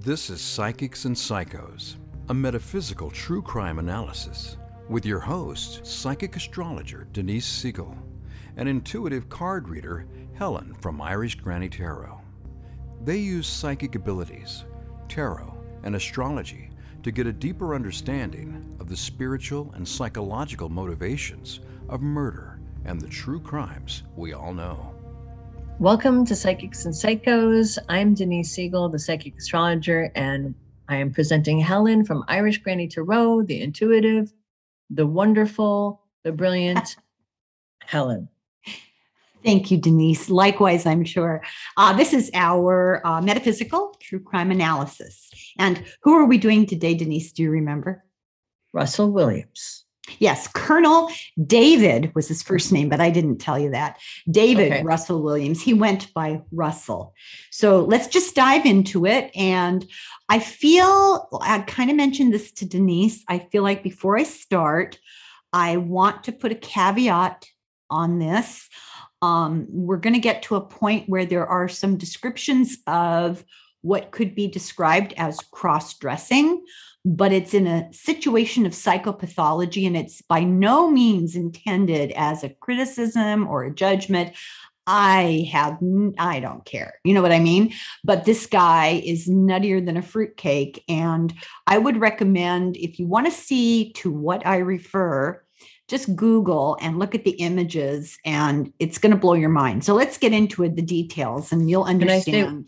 This is Psychics and Psychos, a metaphysical true crime analysis, with your host, psychic astrologer Denise Siegel, and intuitive card reader Helen from Irish Granny Tarot. They use psychic abilities, tarot, and astrology to get a deeper understanding of the spiritual and psychological motivations of murder and the true crimes we all know. Welcome to Psychics and Psychos. I'm Denise Siegel, the psychic astrologer, and I am presenting Helen from Irish Granny Tarot, the intuitive, the wonderful, the brilliant Helen. Thank you, Denise. Likewise, I'm sure. Uh, this is our uh, metaphysical true crime analysis. And who are we doing today, Denise? Do you remember? Russell Williams. Yes, Colonel David was his first name, but I didn't tell you that. David Okay. Russell Williams. He went by Russell. So let's just dive into it. And I feel, I kind of mentioned this to Denise. I feel like before I start, I want to put a caveat on this. Um, we're going to get to a point where there are some descriptions of what could be described as cross dressing but it's in a situation of psychopathology and it's by no means intended as a criticism or a judgment. I have I don't care. You know what i mean? But this guy is nuttier than a fruitcake and i would recommend if you want to see to what i refer just google and look at the images and it's going to blow your mind. So let's get into it the details and you'll I say- understand.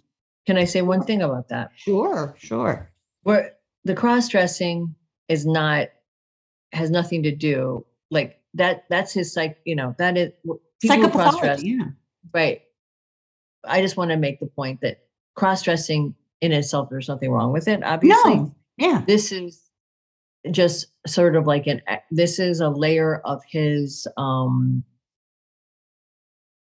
Can I say one thing about that? sure sure. Where the cross dressing is not has nothing to do like that. That's his psych. You know that is psychopathology yeah Right. I just want to make the point that cross dressing in itself, there's nothing wrong with it. Obviously, no yeah this is just sort of like an this is a layer of his um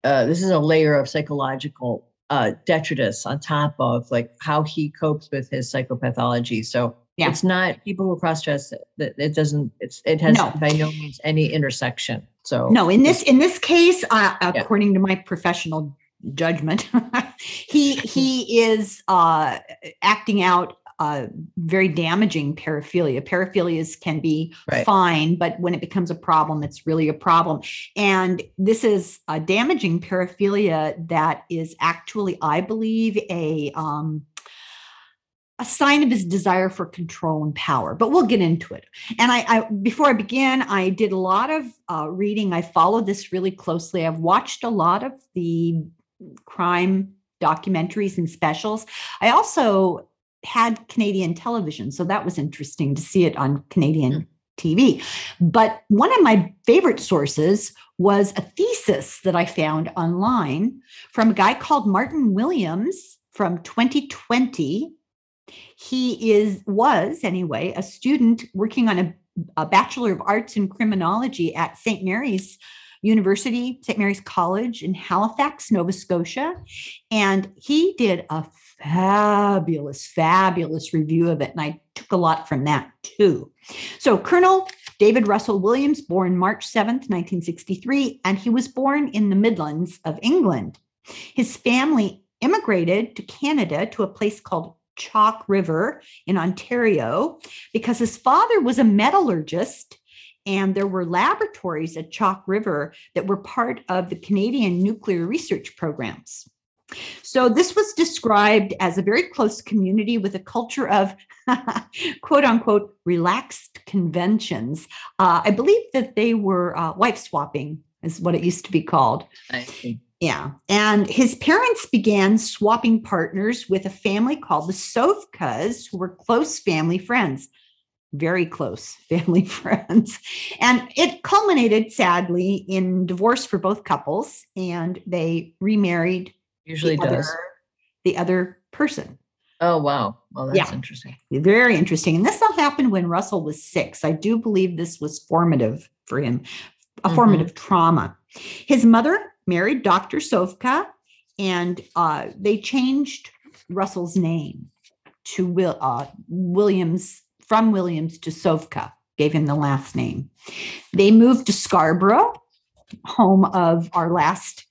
uh this is a layer of psychological uh detritus on top of like how he copes with his psychopathology so Yeah. it's not people who cross dress that it doesn't it's it has No. by no means any intersection so No, in this in this case, uh, Yeah. according to my professional judgment, he he is uh, acting out uh, very damaging paraphilia. Paraphilias can be Right. fine, but when it becomes a problem, it's really a problem. And this is a damaging paraphilia that is actually, I believe, a um, a sign of his desire for control and power. But we'll get into it. And I, I before I begin, I did a lot of uh, reading. I followed this really closely. I've watched a lot of the crime documentaries and specials. I also had Canadian television, so that was interesting to see it on Canadian TV. But one of my favorite sources was a thesis that I found online from a guy called Martin Williams from 2020 he is was anyway a student working on a, a bachelor of arts in criminology at st mary's university st mary's college in halifax nova scotia. And he did a fabulous fabulous review of it and i took a lot from that too. So colonel david russell williams born march 7th 1963 and he was born in the midlands of england. His family immigrated to canada to a place called Chalk River in Ontario because his father was a metallurgist and there were laboratories at Chalk River that were part of the Canadian nuclear research programs. So this was described as a very close community with a culture of quote unquote relaxed conventions. Uh, I believe that they were uh, wife swapping, is what it used to be called. I see. Yeah. And his parents began swapping partners with a family called the Sovkas, who were close family friends, very close family friends. And it culminated sadly in divorce for both couples, and they remarried usually the other, does the other person. oh wow well that's Yeah. interesting Very interesting. And this all happened when Russell was six. I do believe this was formative for him, a Mhm. formative trauma. His mother married Dr. Sovka, and uh, they changed Russell's name to Will, uh, Williams, from Williams to Sovka, gave him the last name. They moved to Scarborough, home of our last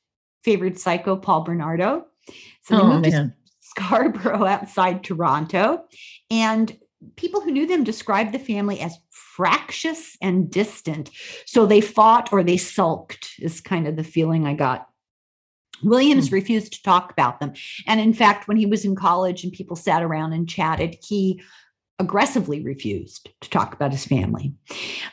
favorite psycho, Paul Bernardo. So they oh moved to man Scarborough outside Toronto. And people who knew them described the family as fractious and distant. So they fought or they sulked, is kind of the feeling I got. Williams hmm. refused to talk about them. And in fact, when he was in college and people sat around and chatted, he aggressively refused to talk about his family.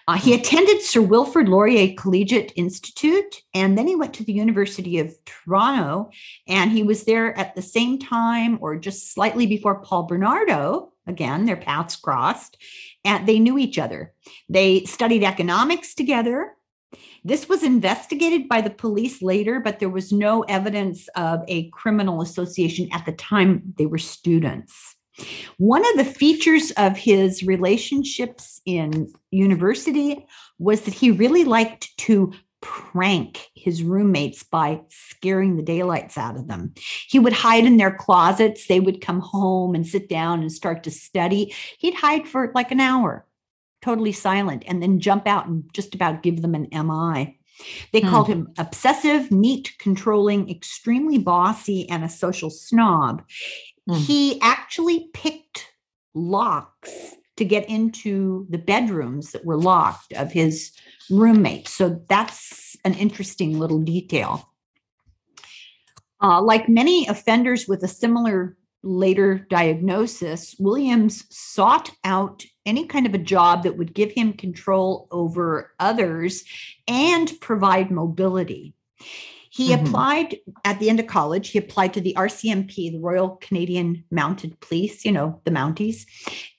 Uh, he hmm. attended Sir Wilfrid Laurier Collegiate Institute, and then he went to the University of Toronto, and he was there at the same time or just slightly before Paul Bernardo. Again, their paths crossed, and they knew each other. They studied economics together. This was investigated by the police later, but there was no evidence of a criminal association at the time they were students. One of the features of his relationships in university was that he really liked to prank his roommates by scaring the daylights out of them. He would hide in their closets. They would come home and sit down and start to study. He'd hide for like an hour, totally silent, and then jump out and just about give them an MI. They hmm. called him obsessive, neat, controlling, extremely bossy, and a social snob. Mm. He actually picked locks to get into the bedrooms that were locked of his roommates. So that's an interesting little detail. Uh, like many offenders with a similar later diagnosis, Williams sought out any kind of a job that would give him control over others and provide mobility. He mm-hmm. applied at the end of college, he applied to the RCMP, the Royal Canadian Mounted Police, you know, the Mounties.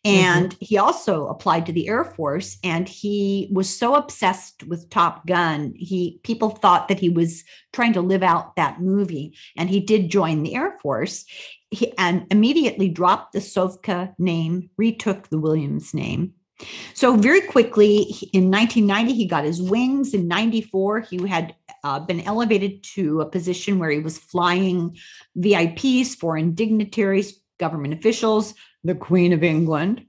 And mm-hmm. he also applied to the Air Force and he was so obsessed with Top Gun, he people thought that he was trying to live out that movie and he did join the Air Force. He, and immediately dropped the Sovka name, retook the Williams name. So very quickly in 1990, he got his wings. In 94, he had uh, been elevated to a position where he was flying VIPs, foreign dignitaries, government officials, the Queen of England.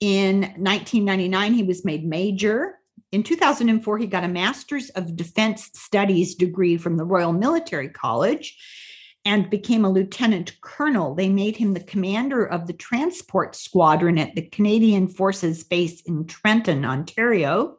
In 1999, he was made major. In 2004, he got a Master's of Defense Studies degree from the Royal Military College and became a lieutenant colonel. They made him the commander of the transport squadron at the Canadian Forces Base in Trenton, Ontario.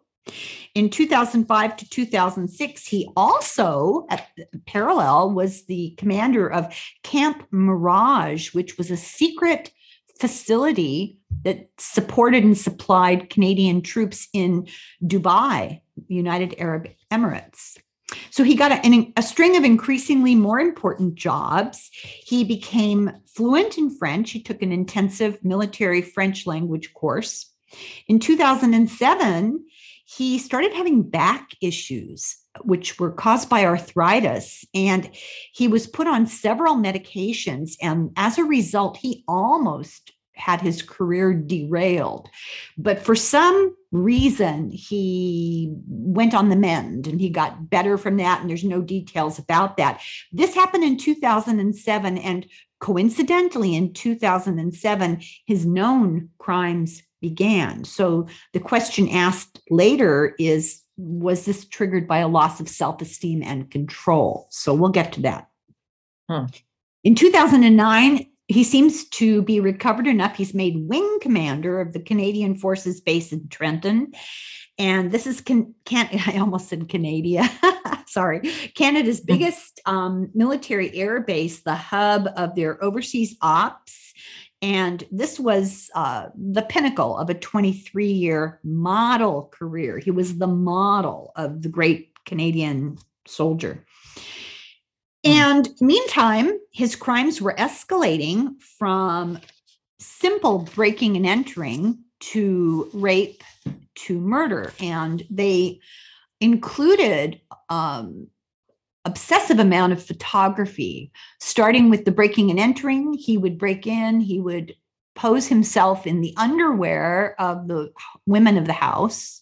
In 2005 to 2006, he also, at parallel, was the commander of Camp Mirage, which was a secret facility that supported and supplied Canadian troops in Dubai, United Arab Emirates. So he got a, a, string of increasingly more important jobs. He became fluent in French. He took an intensive military French language course. In 2007, he started having back issues, which were caused by arthritis. And he was put on several medications. And as a result, he almost had his career derailed. But for some reason, he went on the mend and he got better from that. And there's no details about that. This happened in 2007. And coincidentally, in 2007, his known crimes began. So the question asked later is Was this triggered by a loss of self esteem and control? So we'll get to that. Huh. In 2009, he seems to be recovered enough. He's made wing commander of the Canadian Forces base in Trenton. And this is can, can I almost said Canada. Sorry, Canada's hmm. biggest um, military air base, the hub of their overseas ops. And this was uh, the pinnacle of a 23 year model career. He was the model of the great Canadian soldier. Hmm. And meantime, his crimes were escalating from simple breaking and entering to rape to murder. And they included um, obsessive amount of photography, starting with the breaking and entering. He would break in, he would pose himself in the underwear of the women of the house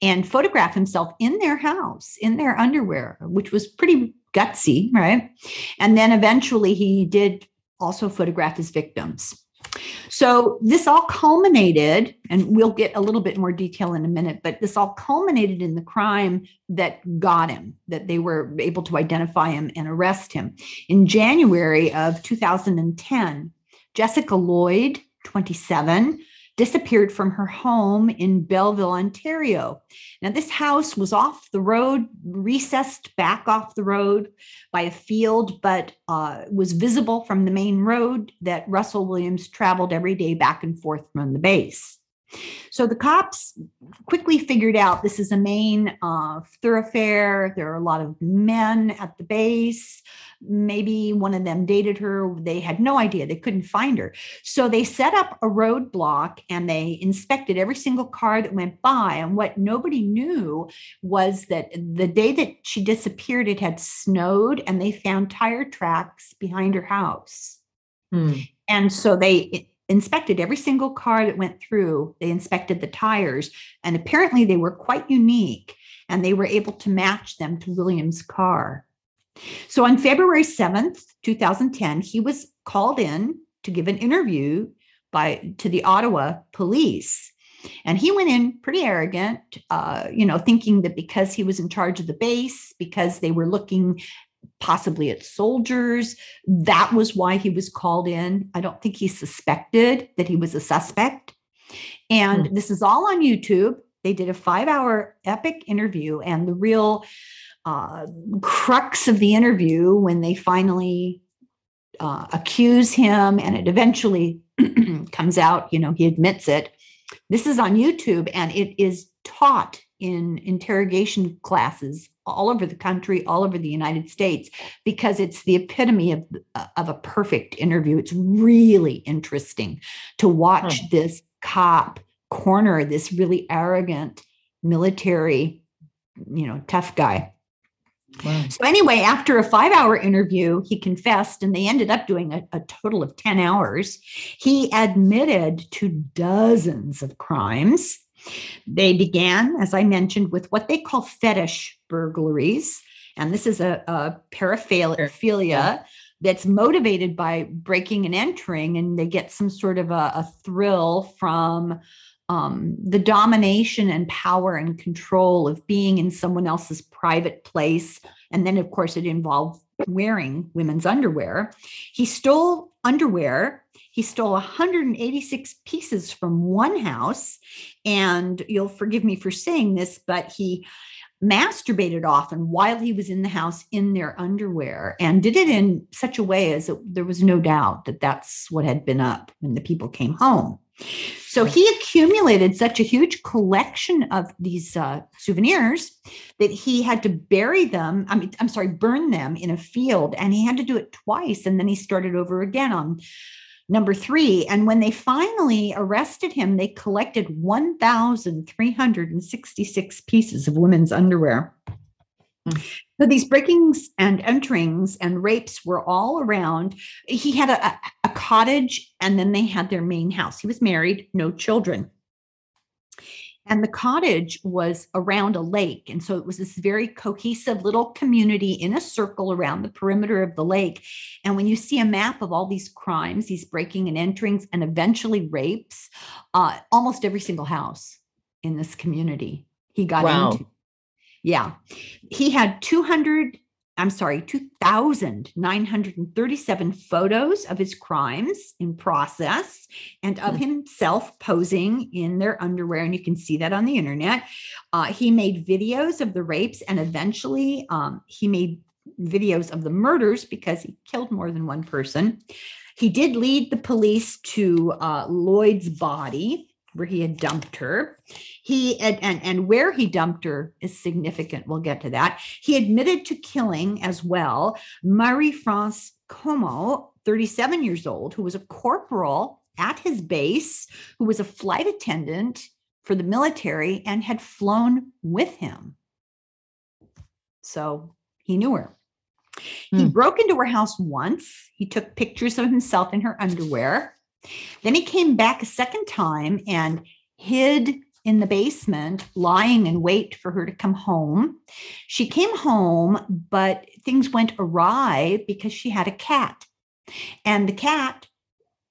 and photograph himself in their house in their underwear, which was pretty gutsy, right? And then eventually he did also photograph his victims. So this all culminated, and we'll get a little bit more detail in a minute, but this all culminated in the crime that got him, that they were able to identify him and arrest him. In January of 2010, Jessica Lloyd, 27, disappeared from her home in Belleville, Ontario. Now, this house was off the road, recessed back off the road by a field, but uh, was visible from the main road that Russell Williams traveled every day back and forth from the base. So the cops quickly figured out this is a main uh, thoroughfare. There are a lot of men at the base. Maybe one of them dated her. They had no idea. They couldn't find her. So they set up a roadblock and they inspected every single car that went by. And what nobody knew was that the day that she disappeared, it had snowed and they found tire tracks behind her house. Hmm. And so they inspected every single car that went through. They inspected the tires, and apparently they were quite unique and they were able to match them to William's car. So on February 7th, 2010, he was called in to give an interview by to the Ottawa police. And he went in pretty arrogant, uh, you know, thinking that because he was in charge of the base, because they were looking possibly at soldiers. That was why he was called in. I don't think he suspected that he was a suspect. And hmm. this is all on YouTube. They did a five hour epic interview, and the real uh, crux of the interview, when they finally uh, accuse him and it eventually comes out, you know, he admits it. This is on YouTube and it is taught in interrogation classes all over the country, all over the United States, because it's the epitome of, of a perfect interview. It's really interesting to watch hmm. this cop corner this really arrogant military, you know, tough guy. Wow. So, anyway, after a five hour interview, he confessed, and they ended up doing a, a, total of 10 hours. He admitted to dozens of crimes. They began, as I mentioned, with what they call fetish burglaries. And this is a, a paraphilia that's motivated by breaking and entering, and they get some sort of a, a thrill from um, the domination and power and control of being in someone else's private place. And then, of course, it involved wearing women's underwear. He stole underwear. He stole 186 pieces from one house. And you'll forgive me for saying this, but he masturbated often while he was in the house in their underwear and did it in such a way as it, there was no doubt that that's what had been up when the people came home. So he accumulated such a huge collection of these uh, souvenirs that he had to bury them. I mean, I'm sorry, burn them in a field, and he had to do it twice. And then he started over again on number three. And when they finally arrested him, they collected 1,366 pieces of women's underwear. So these breakings and enterings and rapes were all around. He had a, a, cottage and then they had their main house. He was married, no children. And the cottage was around a lake. And so it was this very cohesive little community in a circle around the perimeter of the lake. And when you see a map of all these crimes, these breaking and enterings, and eventually rapes, uh, almost every single house in this community he got wow. into. Yeah. He had 200 I'm sorry, 2,937 photos of his crimes in process and of mm-hmm. himself posing in their underwear. And you can see that on the internet. Uh, he made videos of the rapes and eventually um, he made videos of the murders because he killed more than one person. He did lead the police to uh, Lloyd's body where he had dumped her. He and, and, and where he dumped her is significant. We'll get to that. He admitted to killing as well Marie France Comeau, 37 years old, who was a corporal at his base, who was a flight attendant for the military and had flown with him. So he knew her. Hmm. He broke into her house once. He took pictures of himself in her underwear. Then he came back a second time and hid in the basement, lying in wait for her to come home. She came home, but things went awry because she had a cat. And the cat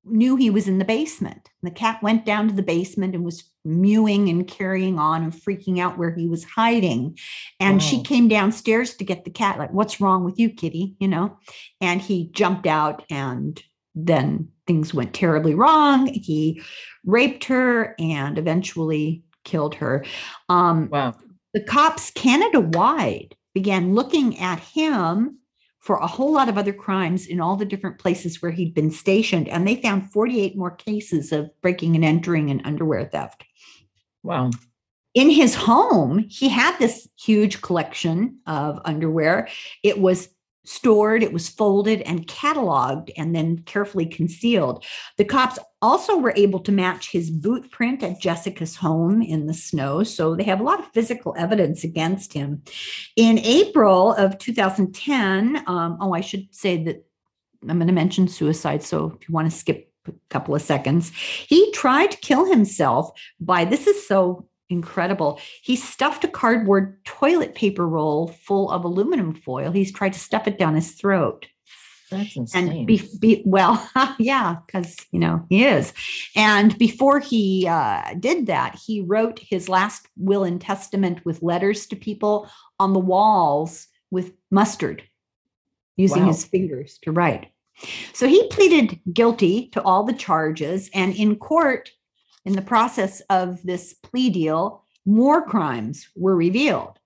knew he was in the basement. The cat went down to the basement and was mewing and carrying on and freaking out where he was hiding. And wow. she came downstairs to get the cat, like, What's wrong with you, kitty? You know? And he jumped out and then things went terribly wrong. He raped her and eventually killed her. Um, wow. The cops Canada wide began looking at him for a whole lot of other crimes in all the different places where he'd been stationed. And they found 48 more cases of breaking and entering and underwear theft. Wow. In his home, he had this huge collection of underwear. It was stored, it was folded and cataloged and then carefully concealed. The cops also were able to match his boot print at Jessica's home in the snow. So they have a lot of physical evidence against him. In April of 2010, um, oh, I should say that I'm going to mention suicide. So if you want to skip a couple of seconds, he tried to kill himself by this is so incredible. He stuffed a cardboard toilet paper roll full of aluminum foil. He's tried to stuff it down his throat. That's insane. And be, be well, yeah, because you know he is. And before he uh, did that, he wrote his last will and testament with letters to people on the walls with mustard, using wow. his fingers to write. So he pleaded guilty to all the charges, and in court, in the process of this plea deal, more crimes were revealed.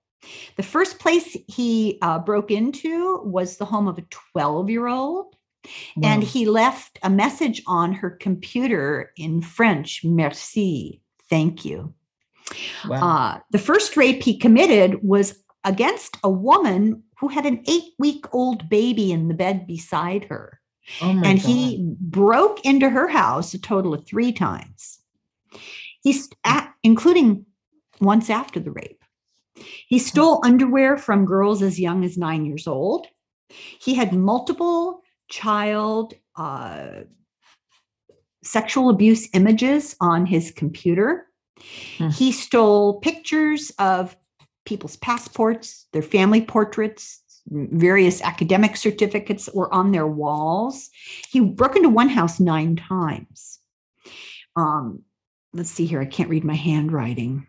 The first place he uh, broke into was the home of a 12 year old. Wow. And he left a message on her computer in French, merci, thank you. Wow. Uh, the first rape he committed was against a woman who had an eight week old baby in the bed beside her. Oh and God. he broke into her house a total of three times. He's at, including once after the rape. He stole underwear from girls as young as nine years old. He had multiple child uh, sexual abuse images on his computer. Hmm. He stole pictures of people's passports, their family portraits, various academic certificates that were on their walls. He broke into one house nine times. Um, let's see here, I can't read my handwriting.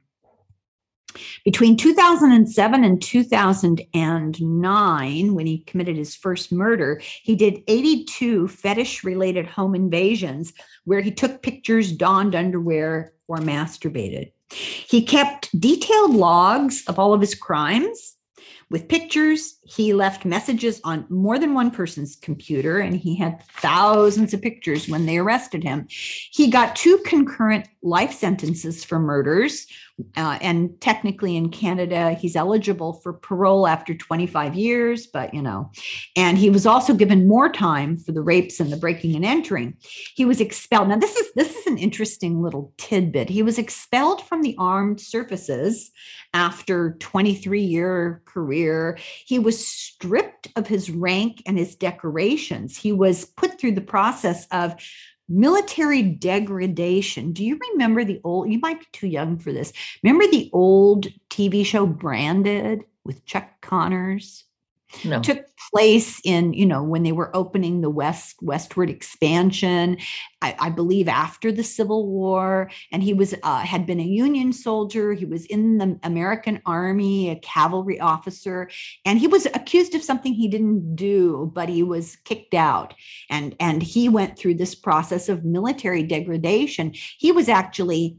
Between 2007 and 2009, when he committed his first murder, he did 82 fetish related home invasions where he took pictures, donned underwear, or masturbated. He kept detailed logs of all of his crimes with pictures. He left messages on more than one person's computer, and he had thousands of pictures when they arrested him. He got two concurrent life sentences for murders, uh, and technically in Canada, he's eligible for parole after 25 years, but you know, and he was also given more time for the rapes and the breaking and entering. He was expelled. Now, this is this is an interesting little tidbit. He was expelled from the armed services after 23 year career. He was stripped of his rank and his decorations. He was put through the process of military degradation. Do you remember the old, you might be too young for this. Remember the old TV show Branded with Chuck Connors? No. took place in you know when they were opening the west westward expansion. I, I believe after the civil war and he was uh, had been a union soldier. He was in the american army a cavalry officer and he was accused of something he didn't do but he was kicked out. And and he went through this process of military degradation. He was actually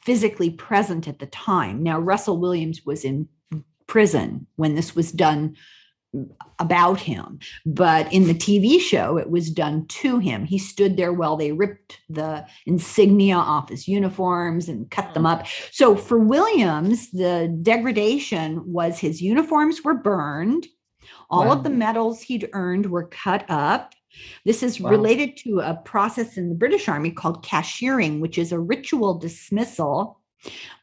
physically present at the time. Now russell williams was in prison when this was done about him. But in the TV show, it was done to him. He stood there while they ripped the insignia off his uniforms and cut them up. So for Williams, the degradation was his uniforms were burned, all wow. of the medals he'd earned were cut up. This is wow. related to a process in the British Army called cashiering, which is a ritual dismissal.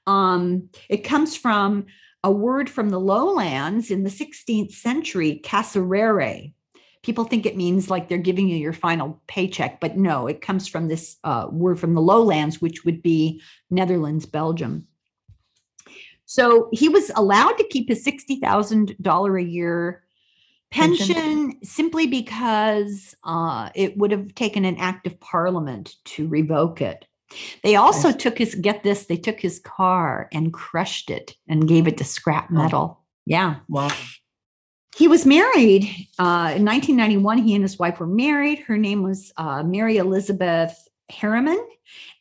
Um, it comes from a word from the lowlands in the 16th century, caserere. People think it means like they're giving you your final paycheck, but no, it comes from this uh, word from the lowlands, which would be Netherlands, Belgium. So he was allowed to keep his $60,000 a year pension, pension? simply because uh, it would have taken an act of parliament to revoke it. They also Yes. took his, get this, they took his car and crushed it and gave it to scrap Oh. metal. Yeah. Wow. He was married uh, in 1991. He and his wife were married. Her name was uh, Mary Elizabeth Harriman,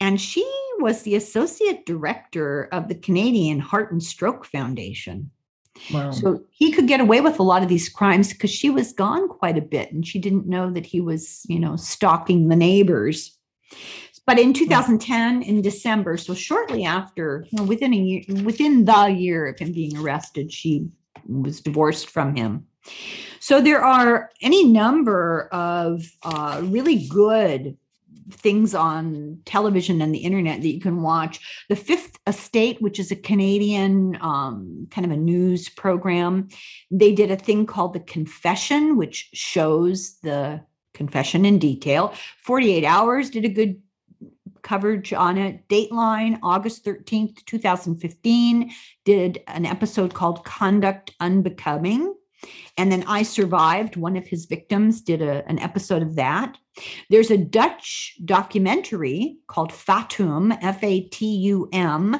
and she was the associate director of the Canadian Heart and Stroke Foundation. Wow. So he could get away with a lot of these crimes because she was gone quite a bit and she didn't know that he was, you know, stalking the neighbors. But in 2010, in December, so shortly after, you know, within a year, within the year of him being arrested, she was divorced from him. So there are any number of uh, really good things on television and the internet that you can watch. The Fifth Estate, which is a Canadian um, kind of a news program, they did a thing called The Confession, which shows the confession in detail. 48 Hours did a good coverage on it. Dateline, August 13th, 2015, did an episode called Conduct Unbecoming. And then I Survived, one of his victims, did a, an episode of that. There's a Dutch documentary called Fatum, F A T U M,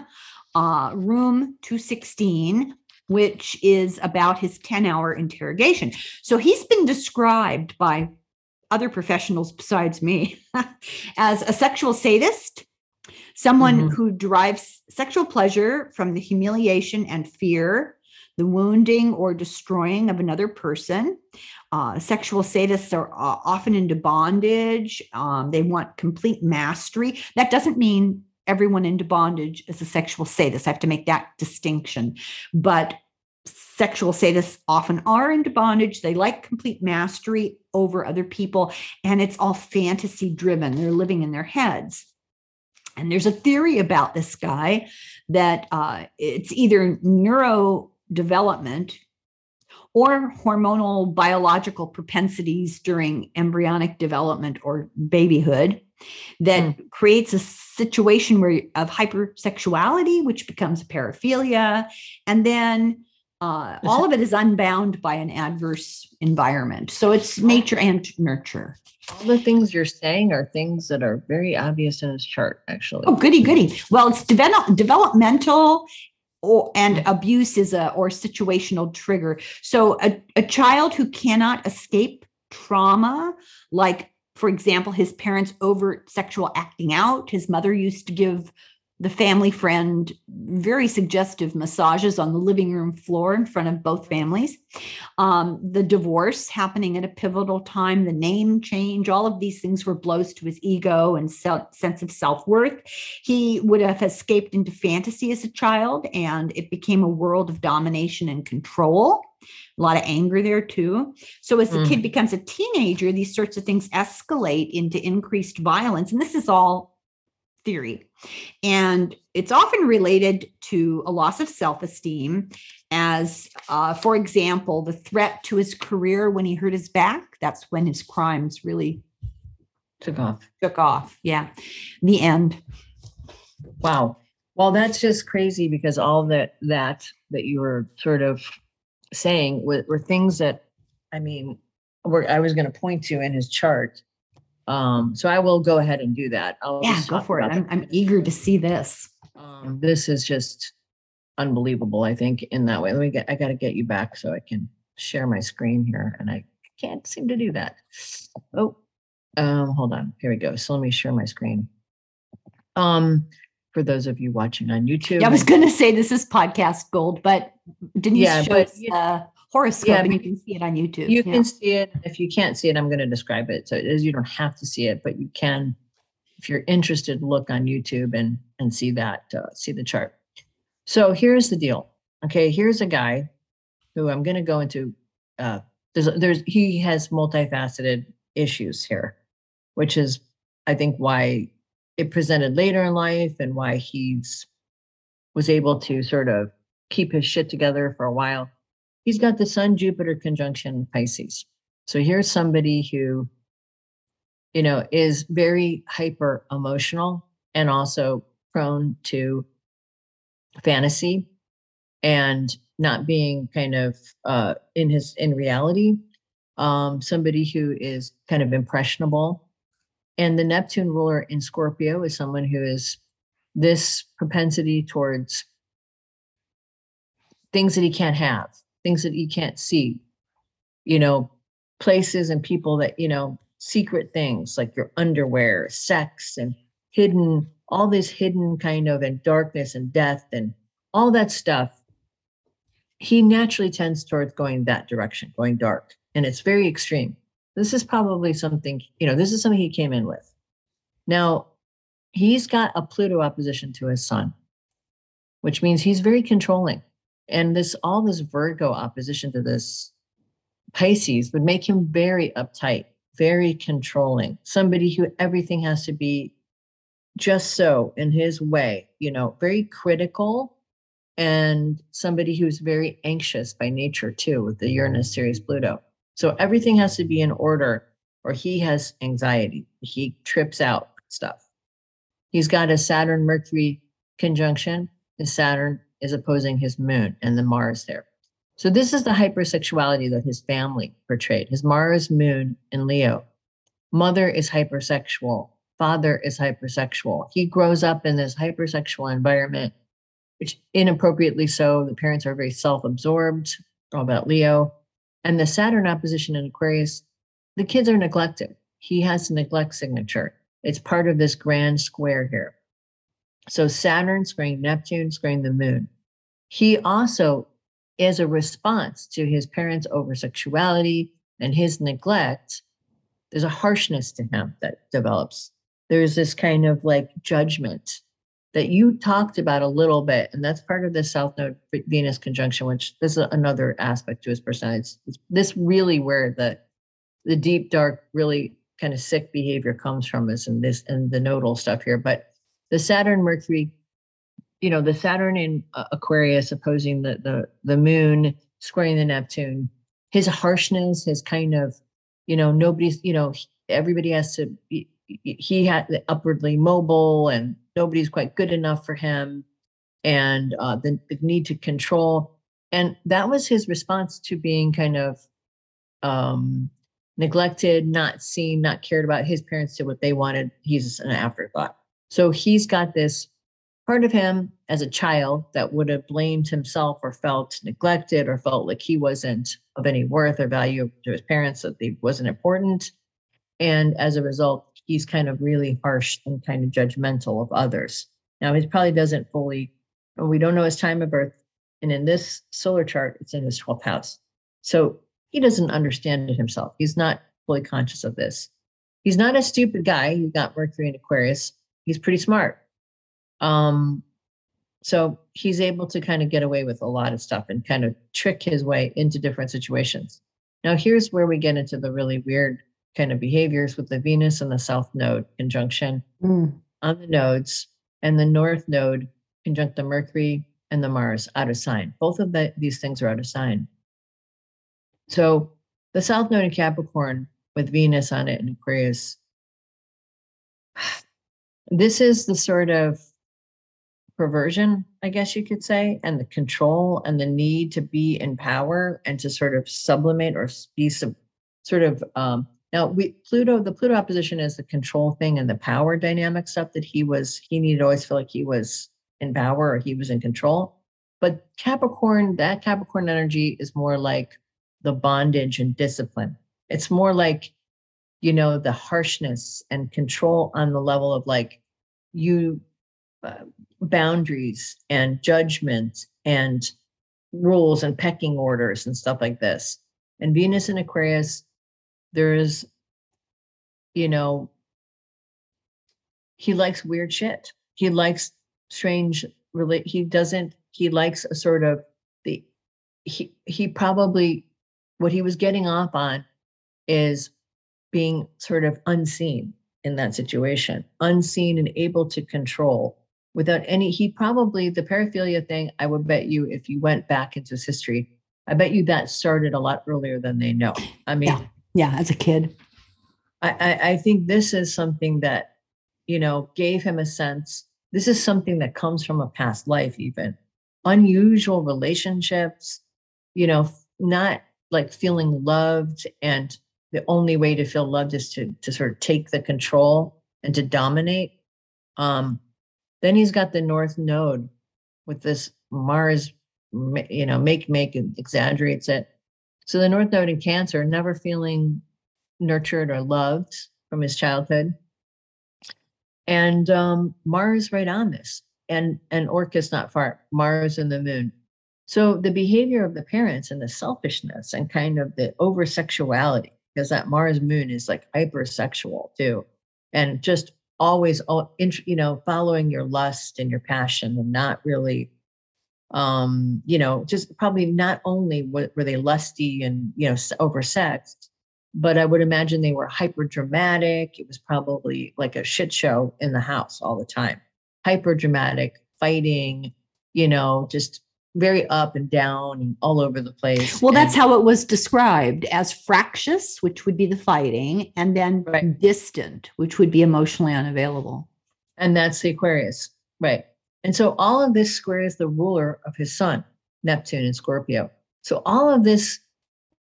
uh, Room 216, which is about his 10 hour interrogation. So he's been described by other professionals besides me as a sexual sadist, someone Mhm. who derives sexual pleasure from the humiliation and fear, the wounding or destroying of another person. Uh, sexual sadists are uh, often into bondage. Um, they want complete mastery. That doesn't mean everyone into bondage is a sexual sadist. I have to make that distinction. But sexual sadists often are into bondage. They like complete mastery over other people, and it's all fantasy driven. They're living in their heads. And there's a theory about this guy that uh, it's either neurodevelopment or hormonal biological propensities during embryonic development or babyhood that creates a situation where of hypersexuality, which becomes paraphilia, and then uh, all of it is unbound by an adverse environment. So it's nature and nurture. All the things you're saying are things that are very obvious in his chart, actually. Oh, goody, goody. Well, it's develop, developmental or, and abuse is a or situational trigger. So a, a child who cannot escape trauma, like for example, his parents overt sexual acting out. His mother used to give the family friend very suggestive massages on the living room floor in front of both families. Um, the divorce happening at a pivotal time, the name change, all of these things were blows to his ego and se- sense of self worth. He would have escaped into fantasy as a child, and it became a world of domination and control. A lot of anger there too. So, as the Mm. kid becomes a teenager, these sorts of things escalate into increased violence. And this is all theory. And it's often related to a loss of self esteem, as, uh, for example, the threat to his career when he hurt his back. That's when his crimes really Took off. took off. Yeah. The end. Wow. Well, that's just crazy because all that that that you were sort of saying were, were things that I mean, were I was going to point to in his chart. Um, so I will go ahead and do that. I'll Yeah, go for it. I'm, I'm eager to see this. Um, this is just unbelievable. I think in that way. Let me get. I got to get you back so I can share my screen here, and I can't seem to do that. Oh, um, hold on. Here we go. So let me share my screen. Um, for those of you watching on YouTube, Yeah, I was going to say this is podcast gold, but Denise Yeah, but shows the horoscope Yeah, and you can see it on YouTube. You Yeah. can see it. If you can't see it, I'm going to describe it. So it is, you don't have to see it, but you can, if you're interested, look on YouTube and and see that, uh, see the chart. So here's the deal. Okay, here's a guy who I'm going to go into. Uh, there's there's he has multifaceted issues here, which is I think why it presented later in life and why he's was able to sort of keep his shit together for a while he's got the sun jupiter conjunction pisces. So here's somebody who you know is very hyper emotional and also prone to fantasy and not being kind of uh in his in reality. Um, somebody who is kind of impressionable. And the Neptune ruler in Scorpio is someone who is this propensity towards things that he can't have, things that you can't see, you know, places and people that, you know, secret things like your underwear, sex, and hidden, all this hidden kind of and darkness and death and all that stuff. He naturally tends towards going that direction, going dark. And it's very extreme. This is probably something, you know, this is something he came in with. Now, he's got a Pluto opposition to his sun, which means he's very controlling. And this all this Virgo opposition to this Pisces would make him very uptight, very controlling, somebody who everything has to be just so in his way, you know, very critical and somebody who's very anxious by nature too with the Uranus Ceres Pluto. So everything has to be in order or he has anxiety. He trips out stuff. He's got a Saturn Mercury conjunction. His Saturn is opposing his moon and the Mars there. So this is the hypersexuality that his family portrayed. His Mars moon in Leo. Mother is hypersexual. Father is hypersexual. He grows up in this hypersexual environment, which inappropriately so. The parents are very self-absorbed, all about Leo. And the Saturn opposition in Aquarius, the kids are neglected. He has a neglect signature. It's part of this grand square here. So Saturn squaring Neptune, squaring the moon. He also, as a response to his parents' over sexuality and his neglect, there's a harshness to him that develops. There's this kind of like judgment that you talked about a little bit, and that's part of the South Node Venus conjunction, which this is another aspect to his personality. It's this really where the the deep, dark, really kind of sick behavior comes from is in this and the nodal stuff here. But the Saturn Mercury, you know, the Saturn in uh, Aquarius opposing the the the moon squaring the Neptune, his harshness, his kind of, you know, nobody's, you know, everybody has to be, he had upwardly mobile and nobody's quite good enough for him and uh, the, the need to control and that was his response to being kind of um, neglected, not seen, not cared about. His parents did what they wanted. He's an afterthought. So he's got this part of him as a child that would have blamed himself or felt neglected or felt like he wasn't of any worth or value to his parents, that he wasn't important. And as a result, he's kind of really harsh and kind of judgmental of others. Now, he probably doesn't fully, we don't know his time of birth. And in this solar chart, it's in his 12th house. So he doesn't understand it himself. He's not fully conscious of this. He's not a stupid guy. He's got Mercury in Aquarius. He's pretty smart. Um, so he's able to kind of get away with a lot of stuff and kind of trick his way into different situations. Now, here's where we get into the really weird kind of behaviors with the Venus and the South Node conjunction mm. on the nodes, and the North Node conjunct the Mercury and the Mars out of sign. Both of the, these things are out of sign. So the South Node in Capricorn with Venus on it in Aquarius, this is the sort of perversion, I guess you could say, and the control and the need to be in power and to sort of sublimate or be sub, sort of um, now we Pluto, the Pluto opposition is the control thing and the power dynamic stuff that he was, he needed to always feel like he was in power or he was in control. But Capricorn, that Capricorn energy is more like the bondage and discipline. It's more like, you know, the harshness and control on the level of like you Uh, boundaries and judgment and rules and pecking orders and stuff like this. And Venus in Aquarius, there's, you know, he likes weird shit. He likes strange, really, he doesn't, he likes a sort of the, he, he probably what he was getting off on is being sort of unseen in that situation, unseen and able to control without any. He probably, the paraphilia thing, I would bet you, if you went back into his history, I bet you that started a lot earlier than they know. I mean, yeah, yeah as a kid. I, I, I think this is something that, you know, gave him a sense. This is something that comes from a past life, even unusual relationships, you know, not like feeling loved and the only way to feel loved is to to sort of take the control and to dominate. Um, then he's got the North Node with this Mars, you know, make make exaggerates it. So the North Node in Cancer, never feeling nurtured or loved from his childhood, and um, Mars right on this, and and Orcus not far, Mars and the Moon. So the behavior of the parents and the selfishness and kind of the over sexuality, because that Mars Moon is like hypersexual too, and just always you know following your lust and your passion and not really um you know just probably not only were, were they lusty and you know oversexed but i would imagine they were hyper dramatic it was probably like a shit show in the house all the time. Hyper dramatic fighting you know just very up and down and all over the place. Well, and, that's how it was described as fractious, which would be the fighting, and then right. distant, which would be emotionally unavailable. And that's the Aquarius. Right. And so all of this squares the ruler of his sun, Neptune and Scorpio. So all of this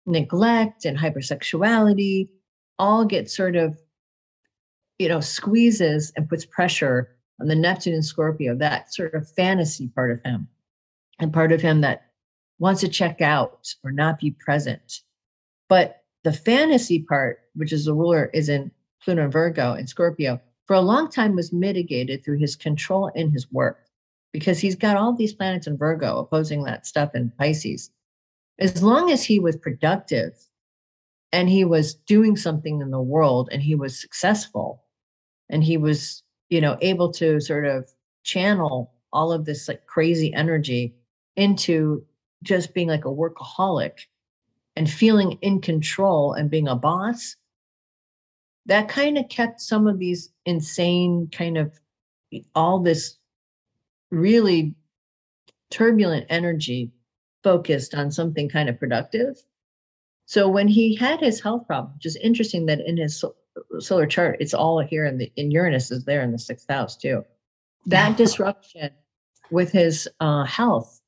neglect and hypersexuality all get sort of, you know, squeezes and puts pressure on the Neptune and Scorpio, that sort of fantasy part of him and part of him that wants to check out or not be present. But the fantasy part, which is the ruler, is in Pluto and Virgo and Scorpio, for a long time was mitigated through his control in his work because he's got all these planets in Virgo opposing that stuff in Pisces. As long as he was productive and he was doing something in the world and he was successful and he was, you know, able to sort of channel all of this like crazy energy into just being like a workaholic and feeling in control and being a boss, that kind of kept some of these insane kind of all this really turbulent energy focused on something kind of productive. So when he had his health problem, which is interesting that in his solar chart, it's all here in the in Uranus is there in the sixth house too. That disruption with his uh, health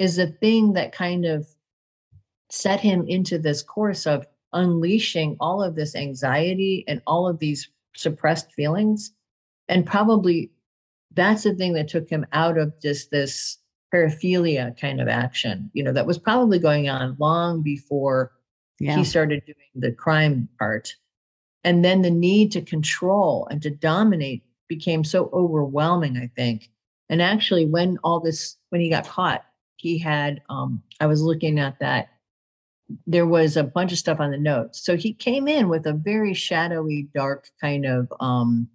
is the thing that kind of set him into this course of unleashing all of this anxiety and all of these suppressed feelings. And probably that's the thing that took him out of just this paraphilia kind of action, you know, that was probably going on long before yeah. he started doing the crime part. And then the need to control and to dominate became so overwhelming, I think. And actually, when all this, when he got caught, he had um, i was looking at that there was a bunch of stuff on the notes. So he came in with a very shadowy dark kind of um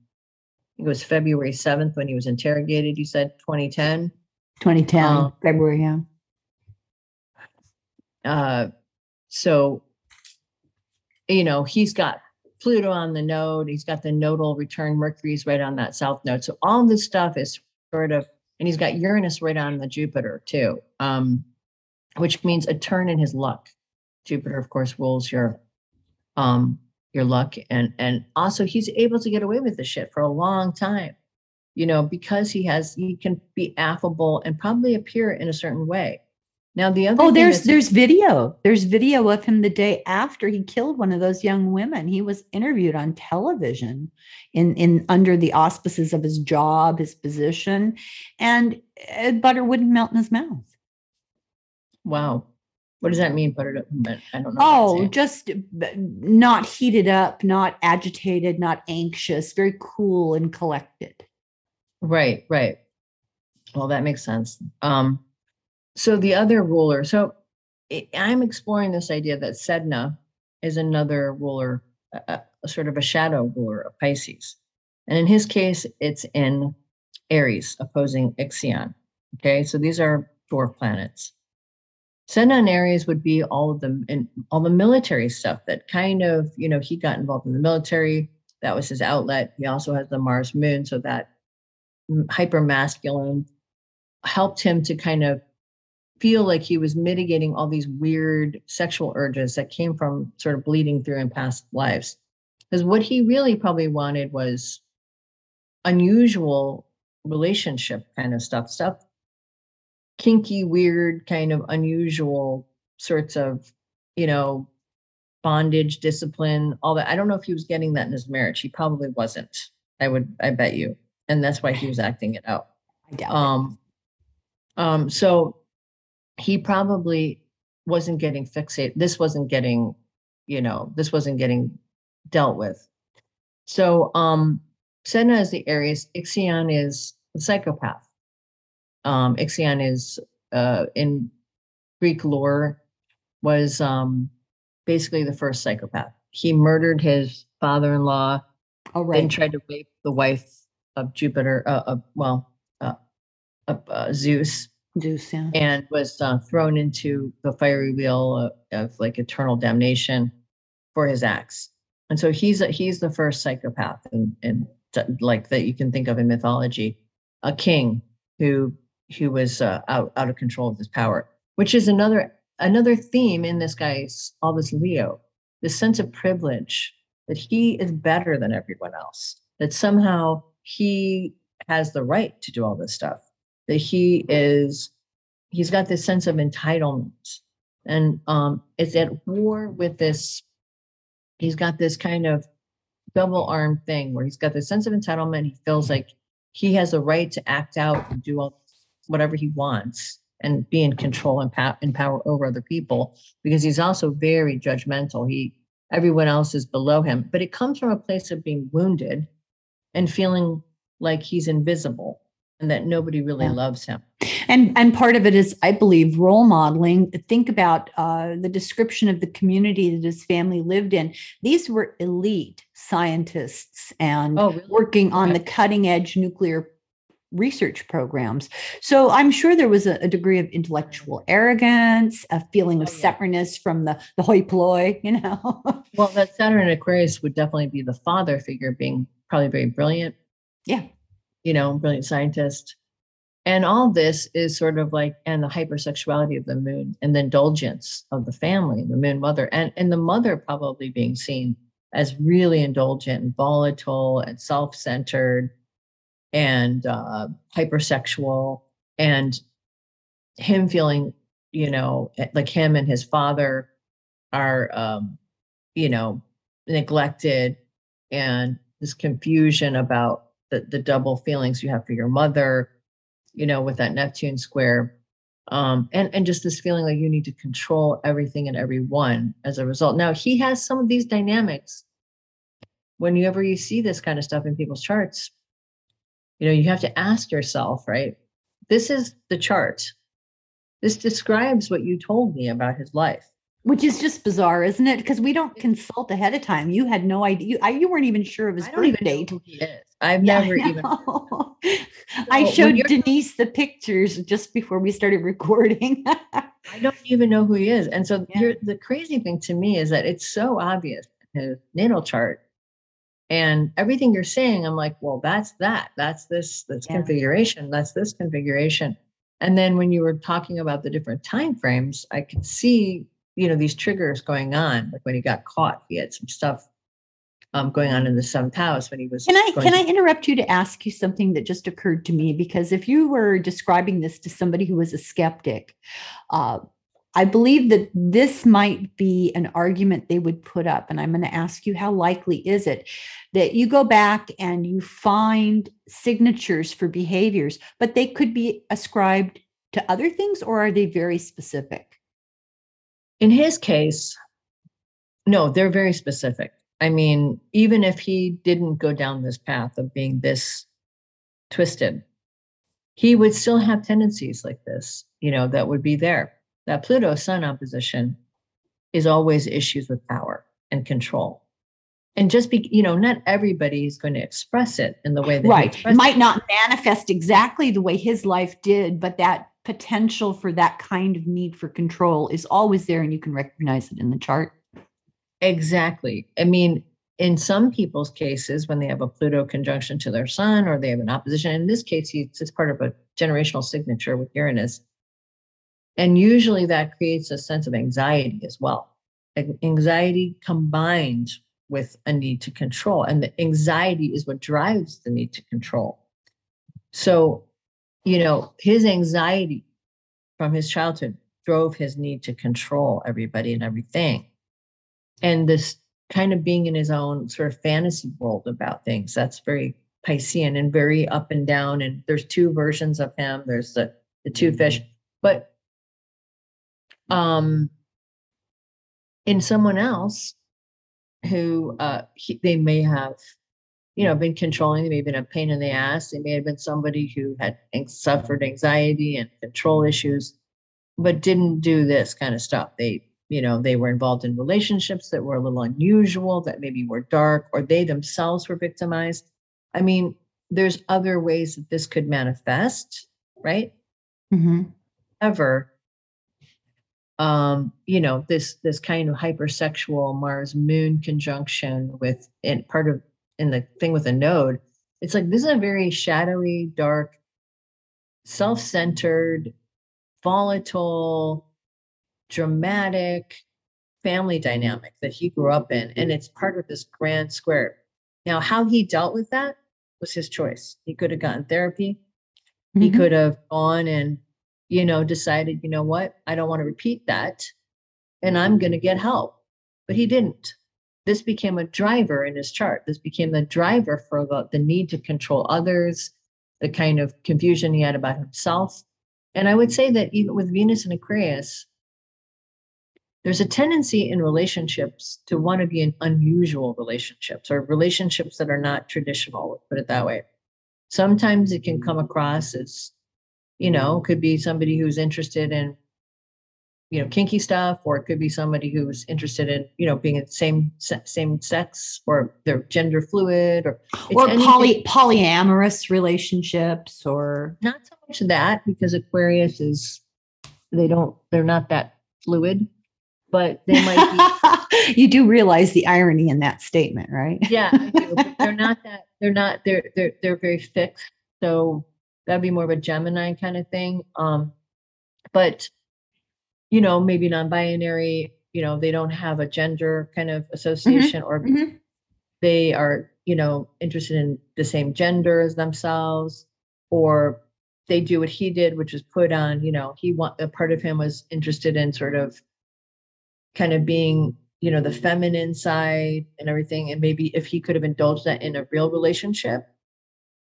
it was february 7th when he was interrogated you said 2010 2010 um, february yeah. Uh so you know he's got pluto on the node he's got the nodal return mercury's right on that south node. So all this stuff is sort of and he's got Uranus right on the Jupiter too, um, which means a turn in his luck. Jupiter, of course, rules your um, your luck, and and also he's able to get away with the shit for a long time, you know, because he has he can be affable and probably appear in a certain way. Now the other oh, there's there's video. There's video of him the day after he killed one of those young women. He was interviewed on television, in in under the auspices of his job, his position, and uh, butter wouldn't melt in his mouth. Wow, what does that mean? Butter? I don't know. Oh, just not heated up, not agitated, not anxious, very cool and collected. Right, right. Well, that makes sense. Um, so the other ruler, so I'm exploring this idea that Sedna is another ruler, a, a sort of a shadow ruler of Pisces. And in his case, it's in Aries opposing Ixion. Okay, so these are dwarf planets. Sedna and Aries would be all of them and all the military stuff that kind of, you know, he got involved in the military. That was his outlet. He also has the Mars moon, so that hyper masculine helped him to kind of feel like he was mitigating all these weird sexual urges that came from sort of bleeding through in past lives. Because what he really probably wanted was unusual relationship kind of stuff, stuff kinky, weird, kind of unusual sorts of you know, bondage, discipline, all that. I don't know if he was getting that in his marriage. He probably wasn't. I would, I bet you. And that's why he was acting it out. I doubt. Um, um, so he probably wasn't getting fixated. This wasn't getting, you know, this wasn't getting dealt with. So, um, Sedna is the Aries, Ixion is the psychopath. Um, Ixion is, uh, in Greek lore, was, um, basically the first psychopath. He murdered his father-in-law, Oh, then right. tried to rape the wife of Jupiter, uh, of, well, uh, of, uh, Zeus Zeus, yeah. and was uh, thrown into the fiery wheel of, of like eternal damnation for his acts. And so he's a, he's the first psychopath and and like that you can think of in mythology, a king who who was uh, out out of control of his power, which is another another theme in this guy's all this Leo, the sense of privilege that he is better than everyone else, that somehow he has the right to do all this stuff that he is he's got this sense of entitlement. And um is at war with this he's got this kind of double arm thing where he's got this sense of entitlement. He feels like he has a right to act out and do all, whatever he wants and be in control and, pow- and power over other people because he's also very judgmental. He everyone else is below him. But it comes from a place of being wounded and feeling like he's invisible and that nobody really Yeah. loves him And and part of it is, I believe, role modeling. Think about uh, the description of the community that his family lived in. These were elite scientists and oh really? working on the cutting edge nuclear research programs. So I'm sure there was a, a degree of intellectual arrogance, a feeling of Oh, yeah. separateness from the the hoi polloi, you know. Well, that Saturn in Aquarius would definitely be the father figure, being probably very brilliant, yeah. You know, brilliant scientist. And all this is sort of like, and the hypersexuality of the moon and the indulgence of the family, the moon mother, and, and the mother probably being seen as really indulgent and volatile and self centered and uh, hypersexual, and him feeling, you know, eh, like him and his father are, um, you know, neglected and this confusion about the, the double feelings you have for your mother, you know, with that Neptune square. Um, and, and just this feeling like you need to control everything and everyone as a result. Now he has some of these dynamics. Whenever you see this kind of stuff in people's charts, you know, you have to ask yourself, right? This is the chart. This describes what you told me about his life. Which is just bizarre, isn't it? Because we don't consult ahead of time. You had no idea. You, I, you weren't even sure of his I birth don't even know date. who he is. I've Yeah, never I even know. I showed Denise the pictures just before we started recording. I don't even know who he is. And so Yeah. here, the crazy thing to me is that it's so obvious his natal chart. And everything you're saying, I'm like, well, that's that. That's this this Yeah. configuration. That's this configuration. And then when you were talking about the different time frames, I could see, you know, these triggers going on. Like when he got caught, he had some stuff um, going on in the seventh house when he was. Can I can to- I interrupt you to ask you something that just occurred to me? Because if you were describing this to somebody who was a skeptic, uh, I believe that this might be an argument they would put up. And I'm going to ask you, how likely is it that you go back and you find signatures for behaviors, but they could be ascribed to other things, or are they very specific? In his case, no, they're very specific. I mean, even if he didn't go down this path of being this twisted, he would still have tendencies like this, you know, that would be there. That Pluto Sun opposition is always issues with power and control. And just be, you know, not everybody is going to express it in the way that right might not manifest exactly the way his life did but that potential for that kind of need for control is always there and you can recognize it in the chart Exactly. I mean, in some people's cases, when they have a Pluto conjunction to their sun or they have an opposition, in this case, it's part of a generational signature with Uranus. And usually that creates a sense of anxiety as well. Anxiety combined with a need to control. And the anxiety is what drives the need to control. So, you know, his anxiety from his childhood drove his need to control everybody and everything. And this kind of being in his own sort of fantasy world about things. That's very Piscean and very up and down. And there's two versions of him. There's the the two fish, but um, in someone else who uh, he, they may have, you know, been controlling. They may have been a pain in the ass. They may have been somebody who had suffered anxiety and control issues, but didn't do this kind of stuff. They you know they were involved in relationships that were a little unusual that maybe were dark or they themselves were victimized i mean there's other ways that this could manifest right mm-hmm. ever um you know this this kind of hypersexual mars moon conjunction with in part of in the thing with a node it's like this is a very shadowy dark self-centered volatile dramatic family dynamic that he grew up in. And it's part of this grand square. Now, how he dealt with that was his choice. He could have gotten therapy. Mm-hmm. He could have gone and, you know, decided, you know what, I don't want to repeat that. And I'm going to get help. But he didn't. This became a driver in his chart. This became the driver for the, the need to control others, the kind of confusion he had about himself. And I would say that even with Venus and Aquarius, there's a tendency in relationships to want to be in unusual relationships or relationships that are not traditional, put it that way. Sometimes it can mm-hmm. come across as, you know, could be somebody who's interested in, you know, kinky stuff, or it could be somebody who's interested in, you know, being in same same sex or they're gender fluid or or poly polyamorous relationships or not so much that because Aquarius is they don't they're not that fluid but they might be. you do realize the irony in that statement, right? yeah, do, they're not that. They're not. They're they're they're very fixed. So that'd be more of a Gemini kind of thing. Um, but you know, maybe non-binary. You know, they don't have a gender kind of mm-hmm. association, mm-hmm. or mm-hmm. they are you know interested in the same gender as themselves, or they do what he did, which was put on. You know, he want a part of him was interested in sort of kind of being you know the feminine side and everything and maybe if he could have indulged that in a real relationship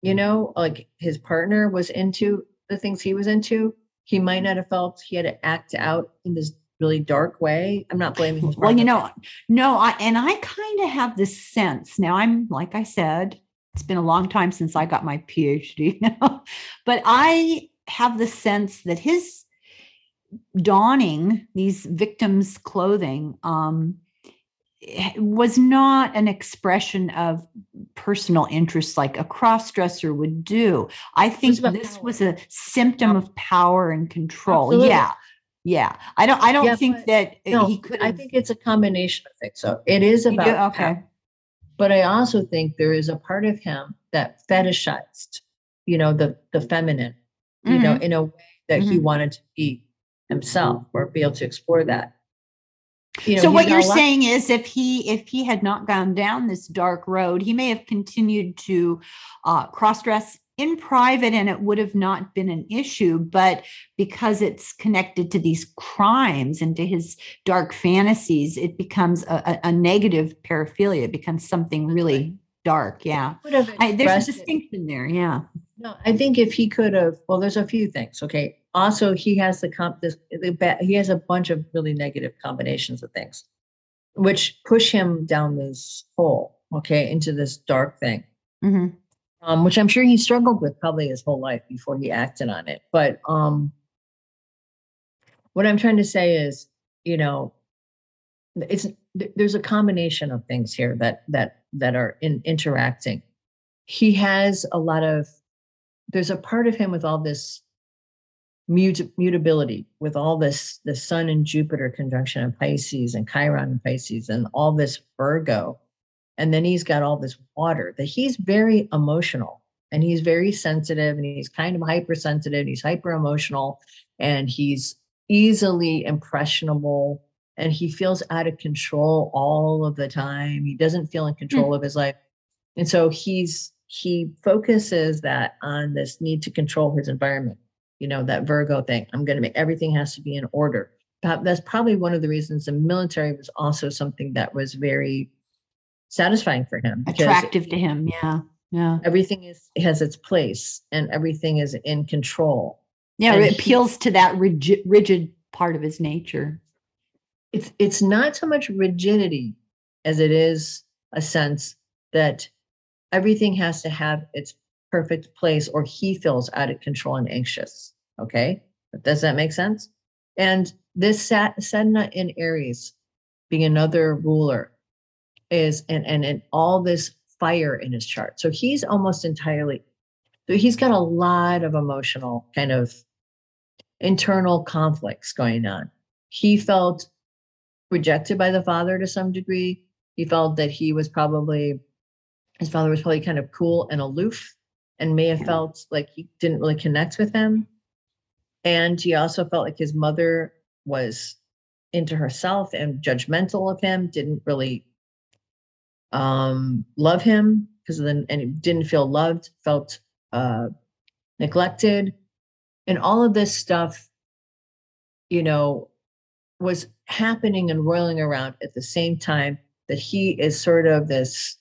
you know like his partner was into the things he was into he might not have felt he had to act out in this really dark way. I'm not blaming his well you know no i and i kind of have this sense now i'm like i said it's been a long time since i got my phd now, but i have the sense that his donning these victims' clothing um, was not an expression of personal interest like a cross-dresser would do. I think this power. was a symptom of power and control. Absolutely. Yeah. Yeah. I don't I don't yeah, think that no, he could I think it's a combination of things. So it is about do, okay. Power. But I also think there is a part of him that fetishized, you know, the the feminine, you mm-hmm. know, in a way that mm-hmm. he wanted to be himself or be able to explore that. You know, so what you're saying is if he if he had not gone down this dark road, he may have continued to uh, cross dress in private and it would have not been an issue but because it's connected to these crimes and to his dark fantasies it becomes a, a negative paraphilia. It becomes something really dark. Yeah. I, there's a distinction there. Yeah. No i think if he could have well there's a few things okay also he has the comp this the, he has a bunch of really negative combinations of things which push him down this hole okay into this dark thing mm-hmm. um, which i'm sure he struggled with probably his whole life before he acted on it but um, what i'm trying to say is you know it's there's a combination of things here that that that are in interacting he has a lot of there's a part of him with all this mut- mutability with all this the sun and jupiter conjunction in pisces and chiron in pisces and all this virgo. And then he's got all this water that he's very emotional and he's very sensitive and he's kind of hypersensitive. He's hyper emotional and he's easily impressionable and he feels out of control all of the time. He doesn't feel in control mm. of his life. And so he's he focuses that on this need to control his environment you know, that Virgo thing. I'm going to make everything has to be in order. That's probably one of the reasons the military was also something that was very satisfying for him. Attractive to him. Yeah. Yeah. Everything is has its place and everything is in control. Yeah, and it appeals he, to that rigid, rigid part of his nature. It's it's not so much rigidity as it is a sense that everything has to have its perfect place or he feels out of control and anxious. Okay. Does that make sense? And this Sat- Sedna in Aries being another ruler is, and, and, and all this fire in his chart. So he's almost entirely, so he's got a lot of emotional kind of internal conflicts going on. He felt rejected by the father to some degree. He felt that he was probably, his father was probably kind of cool and aloof and may have felt like he didn't really connect with him. And he also felt like his mother was into herself and judgmental of him, didn't really um, love him because then and didn't feel loved, felt uh, neglected, and all of this stuff, you know, was happening and roiling around at the same time that he is sort of this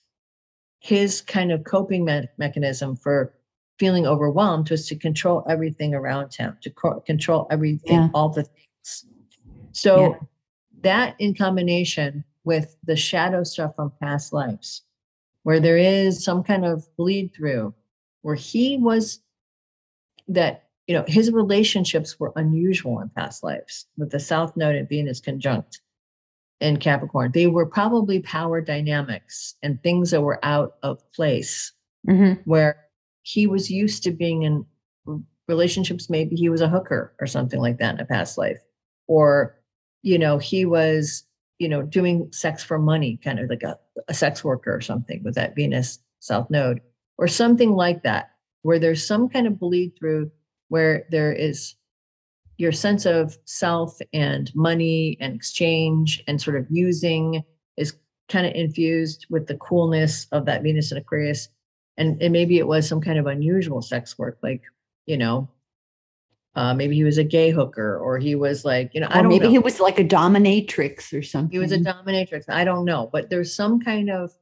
his kind of coping me- mechanism for feeling overwhelmed was to control everything around him, to co- control everything, yeah. all the things. So yeah. that in combination with the shadow stuff from past lives, where there is some kind of bleed through, where he was that, you know, his relationships were unusual in past lives with the South Node and Venus conjunct in Capricorn. They were probably power dynamics and things that were out of place mm-hmm. where he was used to being in relationships. Maybe he was a hooker or something like that in a past life. Or, you know, he was, you know, doing sex for money, kind of like a, a sex worker or something with that Venus South Node, or something like that, where there's some kind of bleed through where there is your sense of self and money and exchange and sort of using is kind of infused with the coolness of that Venus and Aquarius. And, and maybe it was some kind of unusual sex work, like, you know, uh, maybe he was a gay hooker or he was like, you know, or I don't maybe know. he was like a dominatrix or something. He was a dominatrix. I don't know. But there's some kind of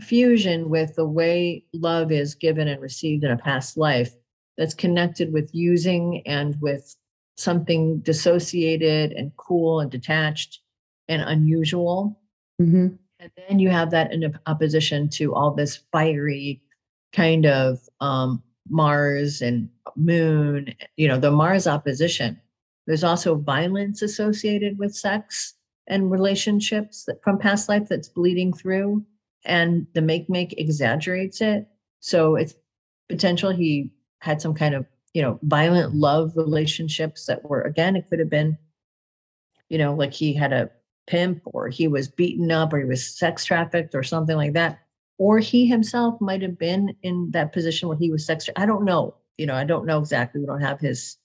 fusion with the way love is given and received in a past life that's connected with using and with something dissociated and cool and detached and unusual. Mm-hmm. And then you have that in opposition to all this fiery kind of um, Mars and Moon, you know, the Mars opposition. There's also violence associated with sex and relationships that, from past life that's bleeding through. And the make make exaggerates it. So it's potential he had some kind of you know, violent love relationships that were, again, it could have been, you know, like he had a pimp or he was beaten up or he was sex trafficked or something like that. Or he himself might have been in that position where he was sex. I don't know. You know, I don't know exactly. We don't have his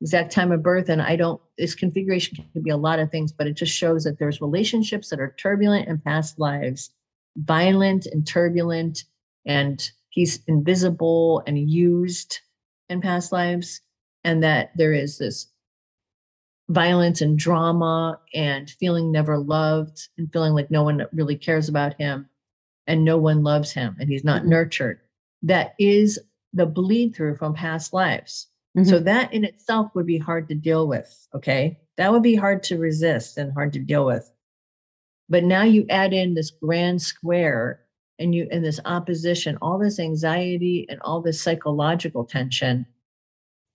exact time of birth. And I don't, this configuration can be a lot of things, but it just shows that there's relationships that are turbulent in past lives, violent and turbulent, and he's invisible and used in past lives and that there is this violence and drama and feeling never loved and feeling like no one really cares about him and no one loves him and he's not mm-hmm. nurtured that is the bleed through from past lives mm-hmm. so that in itself would be hard to deal with okay that would be hard to resist and hard to deal with but now you add in this grand square and you in this opposition all this anxiety and all this psychological tension.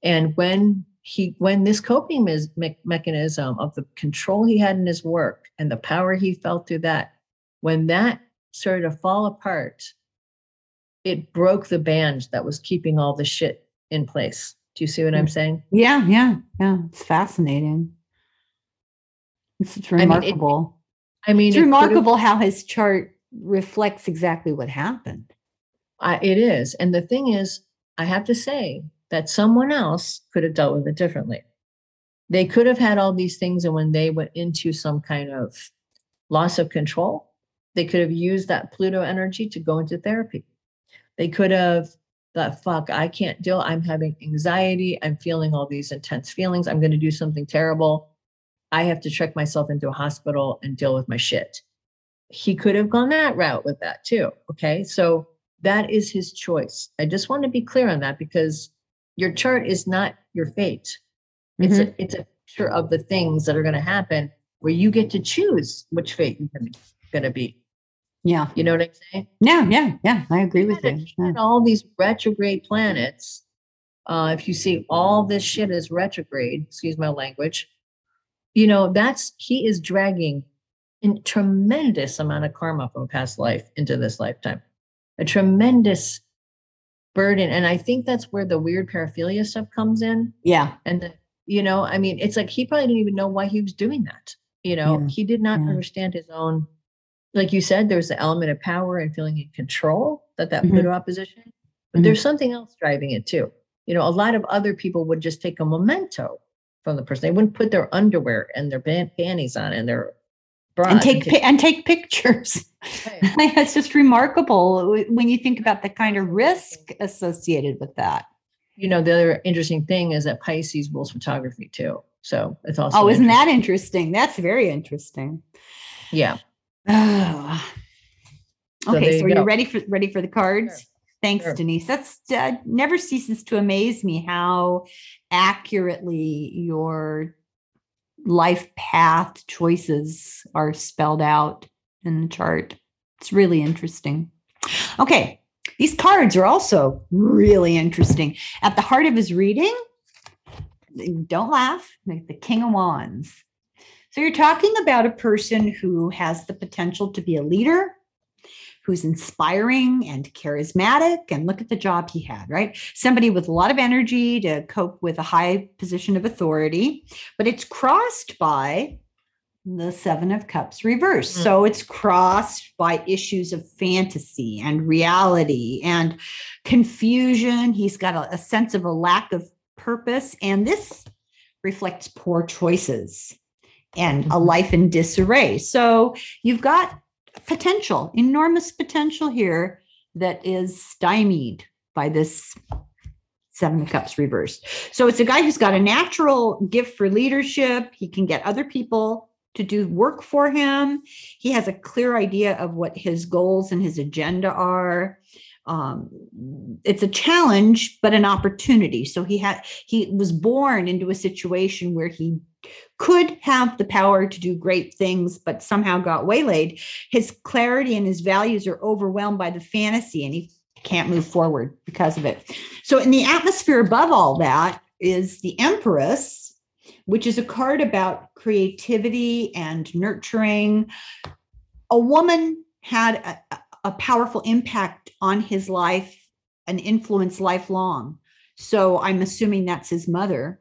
And when he when this coping me- mechanism of the control he had in his work and the power he felt through that when that started to fall apart it broke the band that was keeping all the shit in place. Do you see what i'm mm. saying? Yeah yeah yeah it's fascinating. It's, it's remarkable i mean, it, I mean it's it remarkable how his chart reflects exactly what happened. I, it is. And the thing is, I have to say that someone else could have dealt with it differently. They could have had all these things, and when they went into some kind of loss of control, they could have used that Pluto energy to go into therapy. They could have that fuck, I can't deal. I'm having anxiety. I'm feeling all these intense feelings. I'm going to do something terrible. I have to check myself into a hospital and deal with my shit. He could have gone that route with that too. Okay. So that is his choice. I just want to be clear on that because your chart is not your fate. It's Mhm. a it's a picture of the things that are going to happen where you get to choose which fate you're going to be. Yeah. You know what I'm saying? Yeah. Yeah. Yeah. I agree with you. Yeah. All these retrograde planets, uh, if you see all this shit is retrograde, excuse my language, you know, that's he is dragging a tremendous amount of karma from past life into this lifetime. A tremendous burden. And I think that's where the weird paraphilia stuff comes in. Yeah. And the, you know, I mean, it's like he probably didn't even know why he was doing that. You know, Yeah, he did not yeah. understand his own, like you said, there's the element of power and feeling in control that that Mhm. Pluto opposition, but Mhm. there's something else driving it too. You know, a lot of other people would just take a memento from the person. They wouldn't put their underwear and their pan- panties on and their bra And take pi- and take pictures. Right. It's just remarkable when you think about the kind of risk associated with that. You know, the other interesting thing is that Pisces rules photography too. So it's also Oh, isn't that interesting. interesting? That's very interesting. Yeah. Oh. So there okay, you so are you go. ready for ready for the cards? Sure. Thanks, Sure. Denise. That's uh, never ceases to amaze me how accurately your life path choices are spelled out in the chart. It's really interesting. Okay, these cards are also really interesting. At the heart of his reading, don't laugh, the King of Wands. So you're talking about a person who has the potential to be a leader, who's inspiring and charismatic. And look at the job he had, right? Somebody with a lot of energy to cope with a high position of authority, but it's crossed by the Seven of Cups reverse. Mm. So it's crossed by issues of fantasy and reality and confusion. He's got a, a sense of a lack of purpose. And this reflects poor choices and a Mhm. life in disarray. So you've got potential, enormous potential here that is stymied by this Seven of Cups reversed. So it's a guy who's got a natural gift for leadership. He can get other people to do work for him. He has a clear idea of what his goals and his agenda are. Um, it's a challenge, but an opportunity. So he had he was born into a situation where he could have the power to do great things, but somehow got waylaid. His clarity and his values are overwhelmed by the fantasy, and he can't move forward because of it. So, in the atmosphere above all that is the Empress, which is a card about creativity and nurturing. A woman had a, a- powerful impact on his life, an influence lifelong. So, I'm assuming that's his mother.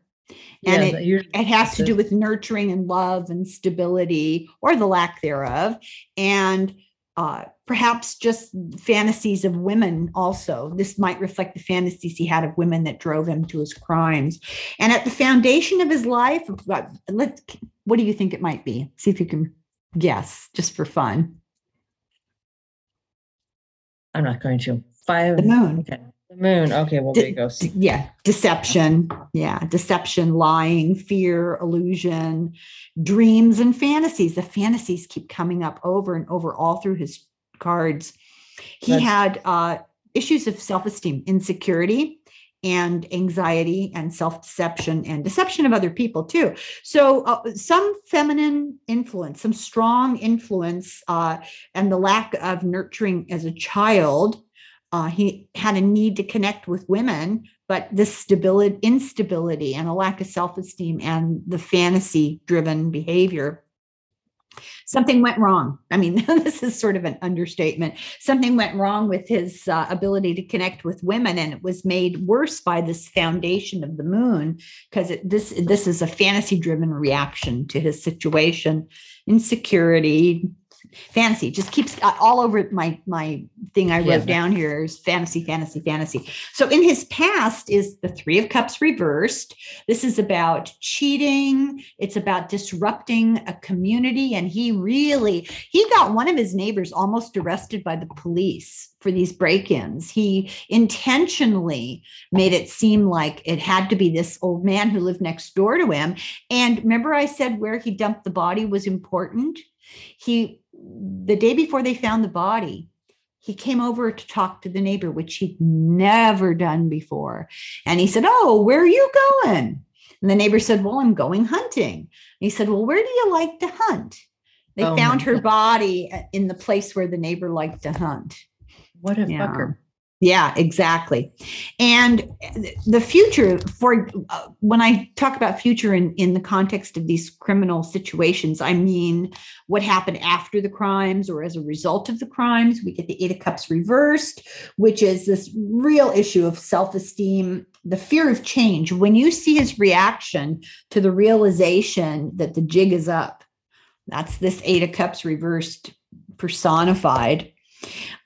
And Yes, it- it has to do with nurturing and love and stability or the lack thereof and uh, perhaps just fantasies of women also this might reflect the fantasies he had of women that drove him to his crimes and at the foundation of his life let what do you think it might be see if you can guess just for fun I'm not going to. Five. the moon Okay. The moon. Okay. Well, De- there you go. Yeah deception yeah deception lying fear illusion dreams and fantasies the fantasies keep coming up over and over all through his cards he That's- had uh, issues of self-esteem insecurity and anxiety and self-deception and deception of other people too so uh, some feminine influence some strong influence uh, and the lack of nurturing as a child uh, he had a need to connect with women, but this stability, instability, and a lack of self esteem and the fantasy driven behavior. Something went wrong. I mean, this is sort of an understatement. Something went wrong with his uh, ability to connect with women, and it was made worse by this foundation of the moon because this this is a fantasy driven reaction to his situation, insecurity, fantasy just keeps uh, all over my my thing i wrote Yeah. down here is fantasy fantasy fantasy. So in his past is the three of cups reversed. This is about cheating. It's about disrupting a community. And he really he got one of his neighbors almost arrested by the police for these break-ins. He intentionally made it seem like it had to be this old man who lived next door to him. And remember i said where he dumped the body was important? He the day before they found the body he came over to talk to the neighbor which he'd never done before and he said oh where are you going and the neighbor said well i'm going hunting and he said well where do you like to hunt they Oh found her God. body in the place where the neighbor liked to hunt What a Yeah. fucker. Yeah, exactly. And the future for uh, when I talk about future in in the context of these criminal situations, I mean what happened after the crimes or as a result of the crimes. We get the 8 of cups reversed, which is this real issue of self-esteem, the fear of change. When you see his reaction to the realization that the jig is up. That's this 8 of cups reversed personified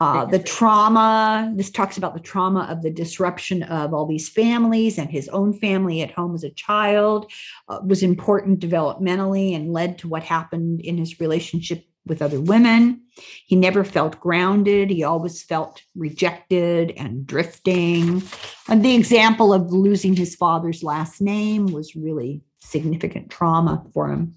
uh, the trauma this talks about the trauma of the disruption of all these families and his own family at home as a child uh, was important developmentally and led to what happened in his relationship with other women. He never felt grounded. He always felt rejected and drifting. And the example of losing his father's last name was really significant trauma for him.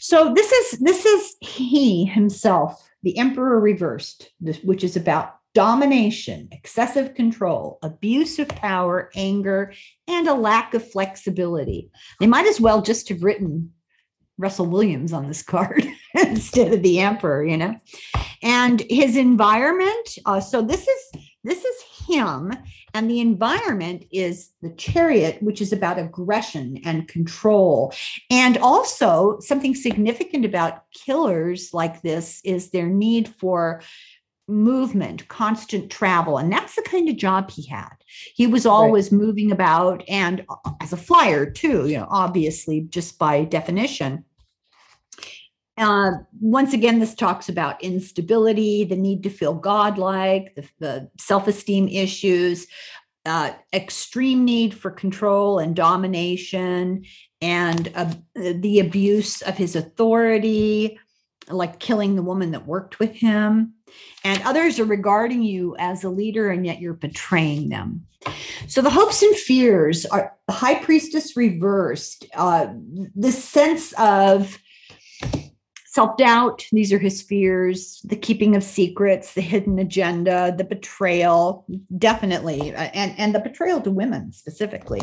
So this is this is he himself the emperor reversed which is about domination excessive control abuse of power anger and a lack of flexibility. They might as well just have written russell williams on this card instead of the emperor you know? And his environment uh, so this is this is him and the environment is the chariot which is about aggression and control and also, something significant about killers like this is their need for movement, constant travel. And that's the kind of job he had. He was always moving about and as a flyer, too, you know, obviously, just by definition. Uh, once again, this talks about instability, the need to feel godlike, the, the self esteem issues, uh, extreme need for control and domination, and uh, the abuse of his authority, like killing the woman that worked with him. And others are regarding you as a leader, and yet you're betraying them. So the hopes and fears are the high priestess reversed, uh, this sense of self doubt. These are his fears, the keeping of secrets, the hidden agenda, the betrayal, definitely, uh, and, and the betrayal to women specifically.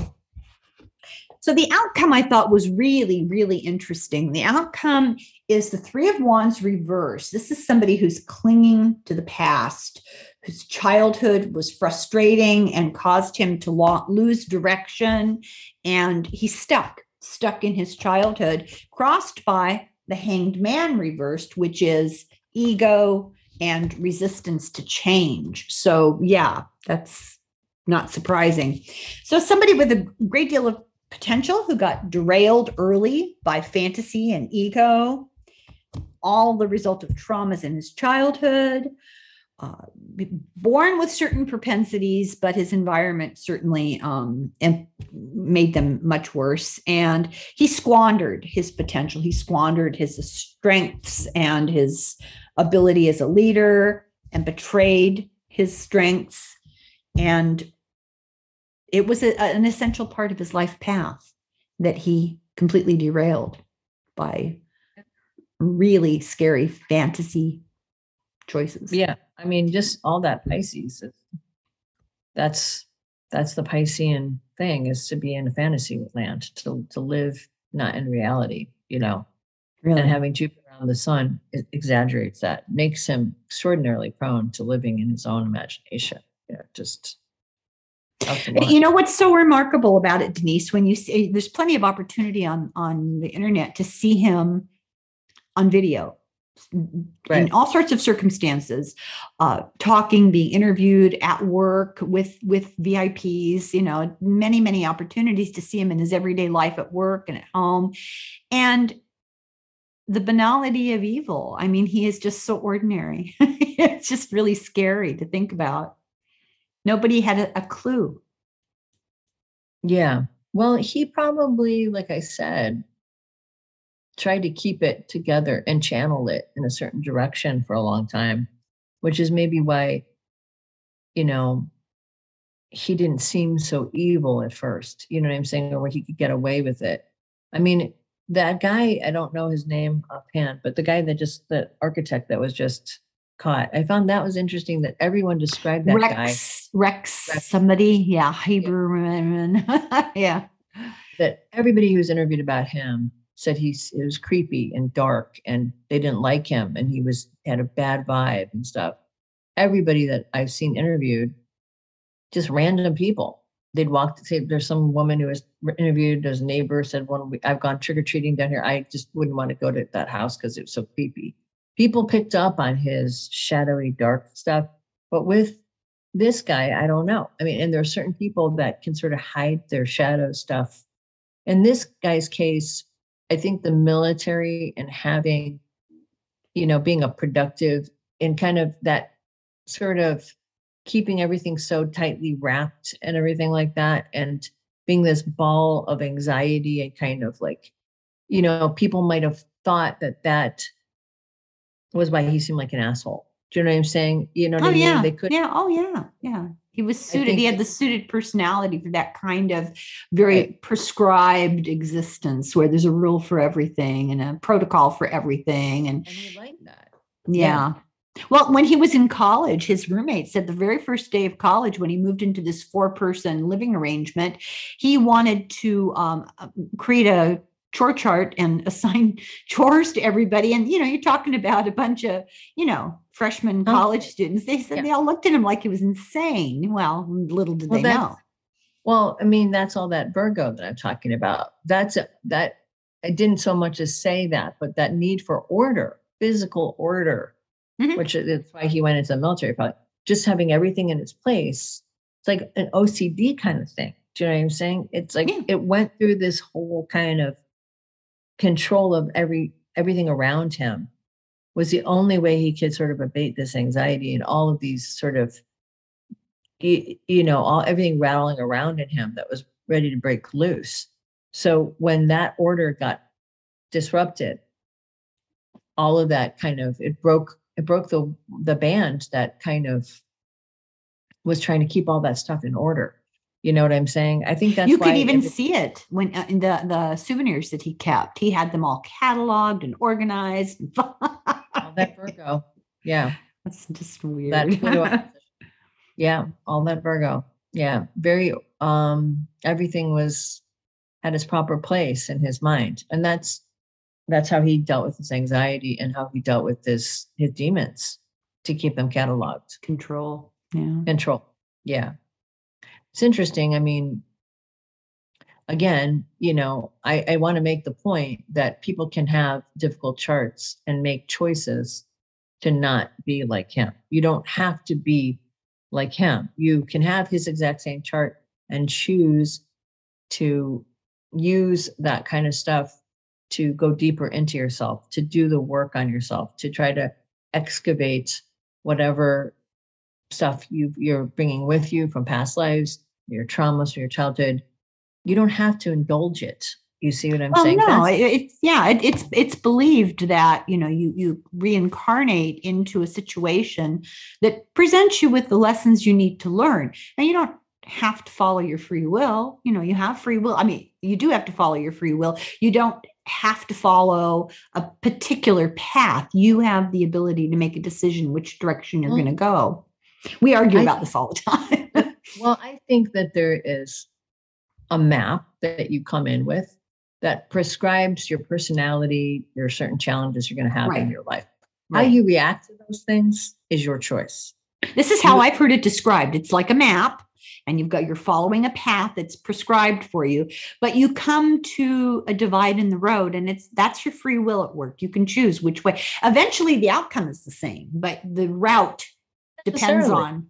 So the outcome I thought was really, really interesting. The outcome is the Three of Wands reverse. This is somebody who's clinging to the past, whose childhood was frustrating and caused him to lo- lose direction. And he's stuck, stuck in his childhood, crossed by the hanged man reversed, which is ego and resistance to change. So, yeah, that's not surprising. So, somebody with a great deal of potential who got derailed early by fantasy and ego, all the result of traumas in his childhood. Uh, born with certain propensities, but his environment certainly um, made them much worse. And he squandered his potential. He squandered his strengths and his ability as a leader and betrayed his strengths. And it was a, an essential part of his life path that he completely derailed by really scary fantasy choices. Yeah. I mean, just all that Pisces. That's that's the Piscean thing is to be in a fantasy land, to to live not in reality, you know. really. And having Jupiter on the sun exaggerates that, makes him extraordinarily prone to living in his own imagination. You know, just tough to watch. You know what's so remarkable about it, Denise? When you see there's plenty of opportunity on on the internet to see him on video in all sorts of circumstances, uh, talking, being interviewed at work with with VIPs. You know, many many opportunities to see him in his everyday life at work and at home, and the banality of evil. I mean, he is just so ordinary. it's just really scary to think about. Nobody had a, a clue. Yeah. Well, he probably, like I said, tried to keep it together and channel it in a certain direction for a long time, which is maybe why, you know, he didn't seem so evil at first. You know what I'm saying? Or where he could get away with it. I mean, that guy, I don't know his name offhand, but the guy that just, the architect that was just caught, I found that was interesting that everyone described that Rex, guy. Rex, Rex. somebody, yeah, Hebrew, yeah. that everybody who's interviewed about him said he's it was creepy and dark and they didn't like him and he was had a bad vibe and stuff. Everybody that I've seen interviewed, just random people. They'd walk to say there's some woman who was interviewed as a neighbor said one I've gone trick or treating down here. I just wouldn't want to go to that house because it was so creepy. People picked up on his shadowy dark stuff, but with this guy, I don't know. I mean, and there are certain people that can sort of hide their shadow stuff. In this guy's case, I think the military and having, you know, being a productive and kind of that sort of keeping everything so tightly wrapped and everything like that, and being this ball of anxiety and kind of like, you know, people might have thought that that was why he seemed like an asshole. Do you know what I'm saying? You know what Oh I mean? yeah, They could yeah. Oh yeah, yeah. He was suited. He had the suited personality for that kind of very Right. prescribed existence, where there's a rule for everything and a protocol for everything, and and he liked that. yeah. Well, when he was in college, his roommate said the very first day of college, when he moved into this four person living arrangement, he wanted to um, uh, create a chore chart and assign chores to everybody. And, you know, you're talking about a bunch of, you know, freshman Oh, college students. They said yeah. they all looked at him like he was insane. Well, little did Well, they know. Well, I mean, that's all that Virgo that I'm talking about. That's a, that I didn't so much as say that, but that need for order, physical order, Mhm. which is that's why he went into the military. Probably just having everything in its place. It's like an OCD kind of thing. Do you know what I'm saying? It's like Yeah. it went through this whole kind of control of every everything around him was the only way he could sort of abate this anxiety and all of these sort of you, you know all everything rattling around in him that was ready to break loose. So when that order got disrupted all of that kind of it broke it broke the the band that kind of was trying to keep all that stuff in order you know what i'm saying i think that's you could even see it when uh, in the the souvenirs that he kept. He had them all cataloged and organized. all that virgo yeah That's just weird. that yeah all that virgo yeah very um everything was at its proper place in his mind and that's that's how he dealt with his anxiety and how he dealt with this his demons to keep them cataloged Control. Yeah. control yeah it's interesting i mean again you know i i want to make the point that people can have difficult charts and make choices to not be like him. You don't have to be like him. You can have his exact same chart and choose to use that kind of stuff to go deeper into yourself to do the work on yourself to try to excavate whatever stuff you you're bringing with you from past lives, your traumas from your childhood. You don't have to indulge it. You see what I'm Well, saying? no, it, it's yeah, it, it's it's believed that you know you you reincarnate into a situation that presents you with the lessons you need to learn. Now you don't have to follow your free will. You know, you have free will. I mean, you do have to follow your free will. You don't have to follow a particular path. You have the ability to make a decision which direction you're mm. Well, going to go. We argue I- about this all the time. well, I think that there is a map that you come in with that prescribes your personality, your certain challenges you're going to have in your life. How you react to those things is your choice. This is how I've heard it described. It's like a map, and you've got you're following a path that's prescribed for you, but you come to a divide in the road, and it's that's your free will at work. You can choose which way. Eventually, the outcome is the same, but the route depends on.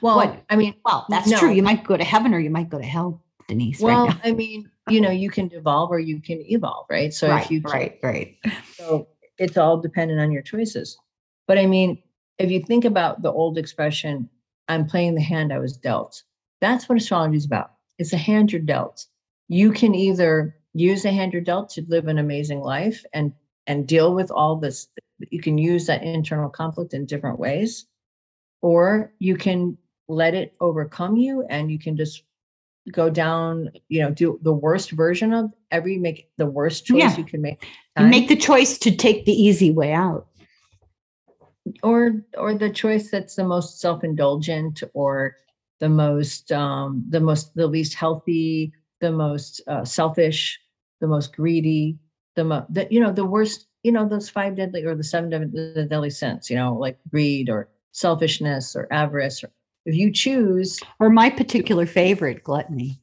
Well, What? I mean, Well, that's No. true. You might go to heaven or you might go to hell, Denise. well, right. I mean, you know, you can devolve or you can evolve, right? So right, if you right, right. So it's all dependent on your choices. But I mean, if you think about the old expression, I'm playing the hand I was dealt, that's what astrology is about. It's a hand you're dealt. You can either use the hand you're dealt to live an amazing life and and deal with all this. You can use that internal conflict in different ways, or you can let it overcome you and you can just go down, you know, do the worst version of every make the worst choice Yeah. you can make. You make the choice to take the easy way out. or or the choice that's the most self-indulgent or the most um the most the least healthy the most uh, selfish the most greedy the mo- the you know the worst you know those five deadly or the seven deadly, deadly sins you know like greed or selfishness or avarice or if you choose Or my particular favorite, gluttony.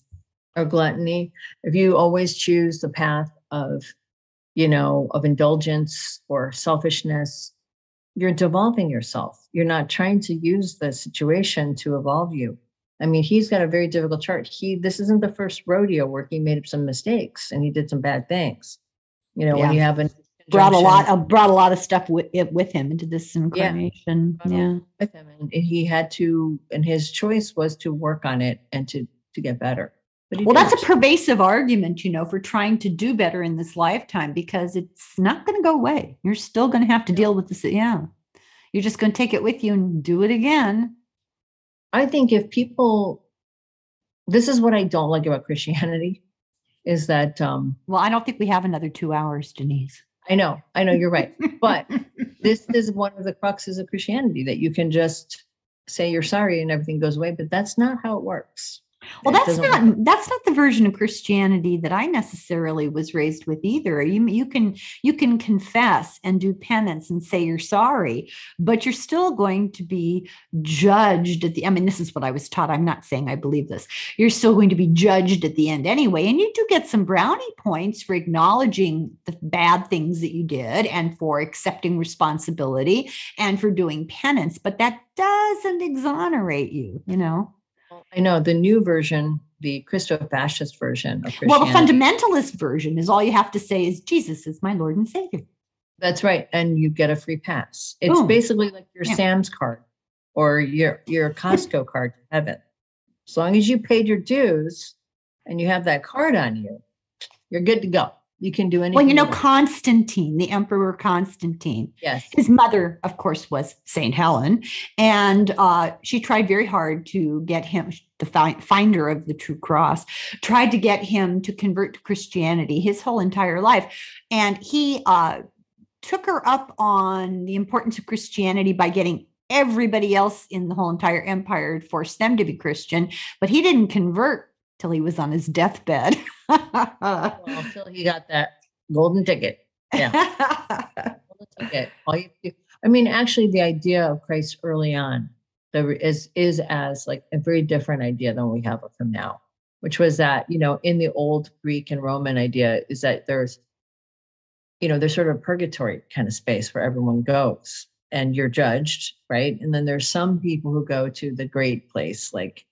or gluttony. If you always choose the path of you know of indulgence or selfishness you're devolving yourself. You're not trying to use the situation to evolve you. I mean he's got a very difficult chart. He this isn't the first rodeo where he made up some mistakes and he did some bad things. You know when you have an Brought a lot of brought a lot of stuff with it with him into this incarnation. A Yeah. with him and he had to and his choice was to work on it and to to get better Well, that's a pervasive argument, you know, for trying to do better in this lifetime because it's not going to go away. You're still going to have to deal with this. Yeah. You're just going to take it with you and do it again. I think if people, this is what I don't like about Christianity, is that um, Well, I don't think we have another two hours, Denise. I know, I know you're right, but this is one of the cruxes of Christianity that you can just say you're sorry and everything goes away, but that's not how it works. Well, that's not work. that's not the version of Christianity that I necessarily was raised with either. You you can you can confess and do penance and say you're sorry, but you're still going to be judged at the I mean this is what I was taught. I'm not saying I believe this. You're still going to be judged at the end anyway, and you do get some brownie points for acknowledging the bad things that you did and for accepting responsibility and for doing penance, but that doesn't exonerate you, you know. I know the new version, the Christo-fascist version of Well, the fundamentalist version is all you have to say is Jesus is my Lord and Savior. That's right, and you get a free pass. It's Boom. basically like your Yeah. Sam's card or your your Costco card to heaven. As long as you paid your dues and you have that card on you, you're good to go. You can do anything. Well, you know. Constantine, the Emperor Constantine, yes, his mother, of course, was Saint Helen, and uh, she tried very hard to get him, the fi- finder of the true cross, tried to get him to convert to Christianity his whole entire life, and he uh, took her up on the importance of Christianity by getting everybody else in the whole entire empire forced them to be Christian, but he didn't convert till he was on his deathbed. Oh, well, until he got that golden ticket. Yeah. Golden ticket. All you do. I mean, actually, the idea of Christ early on there is is as like a very different idea than we have of him now, which was that you know in the old Greek and Roman idea is that there's you know there's sort of a purgatory kind of space where everyone goes and you're judged, right? And then there's some people who go to the great place, like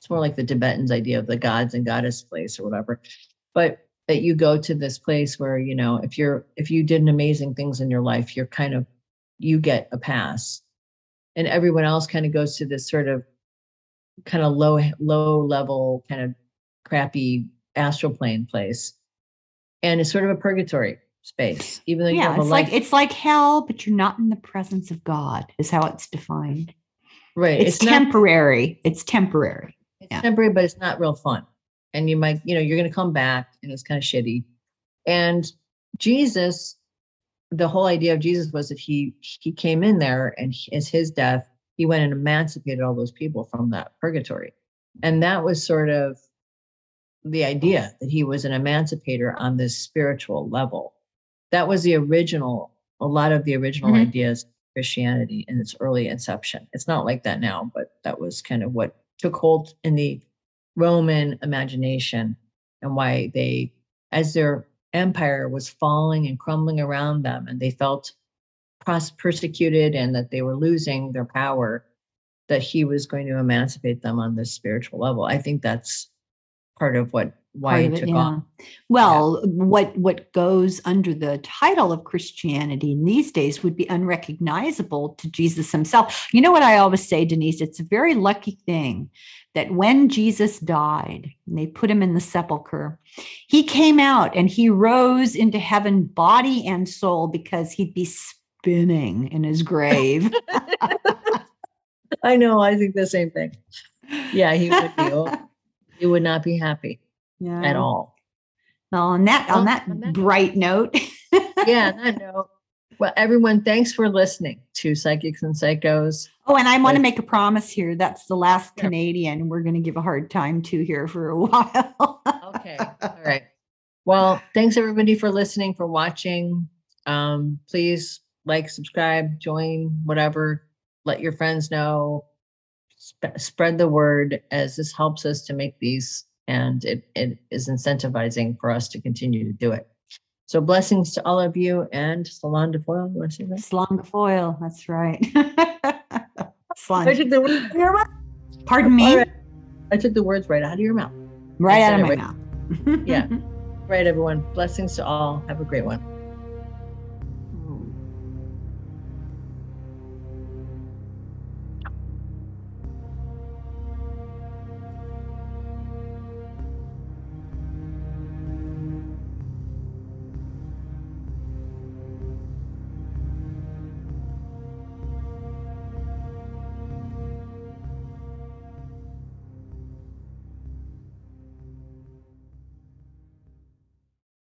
it's more like the Tibetans' idea of the gods and goddess place or whatever. But that you go to this place where you know if you're if you did amazing things in your life, you're kind of you get a pass, and everyone else kind of goes to this sort of kind of low low level kind of crappy astral plane place, and it's sort of a purgatory space, even though yeah, it's life. like it's like hell, but you're not in the presence of God, is how it's defined. right, It's, not temporary. It's temporary. Yeah. temporary, but it's not real fun. And you might, you know, you're going to come back and it's kind of shitty. And Jesus, the whole idea of Jesus was that he he came in there and he- as his death, he went and emancipated all those people from that purgatory. And that was sort of the idea that he was an emancipator on this spiritual level. That was the original, a lot of the original Mhm. ideas of Christianity in its early inception. It's not like that now, but that was kind of what took hold in the Roman imagination and why they, as their empire was falling and crumbling around them, and they felt persecuted and that they were losing their power, that he was going to emancipate them on this spiritual level. I think that's part of what why it, it took yeah. off. Well, yeah. what what goes under the title of Christianity in these days would be unrecognizable to Jesus himself. You know what I always say, Denise? It's a very lucky thing that when Jesus died, and they put him in the sepulcher, he came out and he rose into heaven, body and soul, because he'd be spinning in his grave. I know. I think the same thing. Yeah, he would be. He would not be happy yeah. at all. Well, on that on that, on that bright note. yeah, that note. Well, everyone, thanks for listening to Psychics and Psychos. Oh, and I want to make a promise here. That's the last sure. Canadian we're going to give a hard time to here for a while. okay. All right. Well, thanks everybody for listening, for watching. Um, please like, subscribe, join, whatever. Let your friends know. Sp- spread the word as this helps us to make these and it, it is incentivizing for us to continue to do it. So blessings to all of you and Salon de Foil. You want to say that? Salon de Foil. That's right. Salon. I took the words your mouth. Pardon me? I took the words right out of your mouth. Right out of my right. mouth. yeah. Right, everyone. Blessings to all. Have a great one.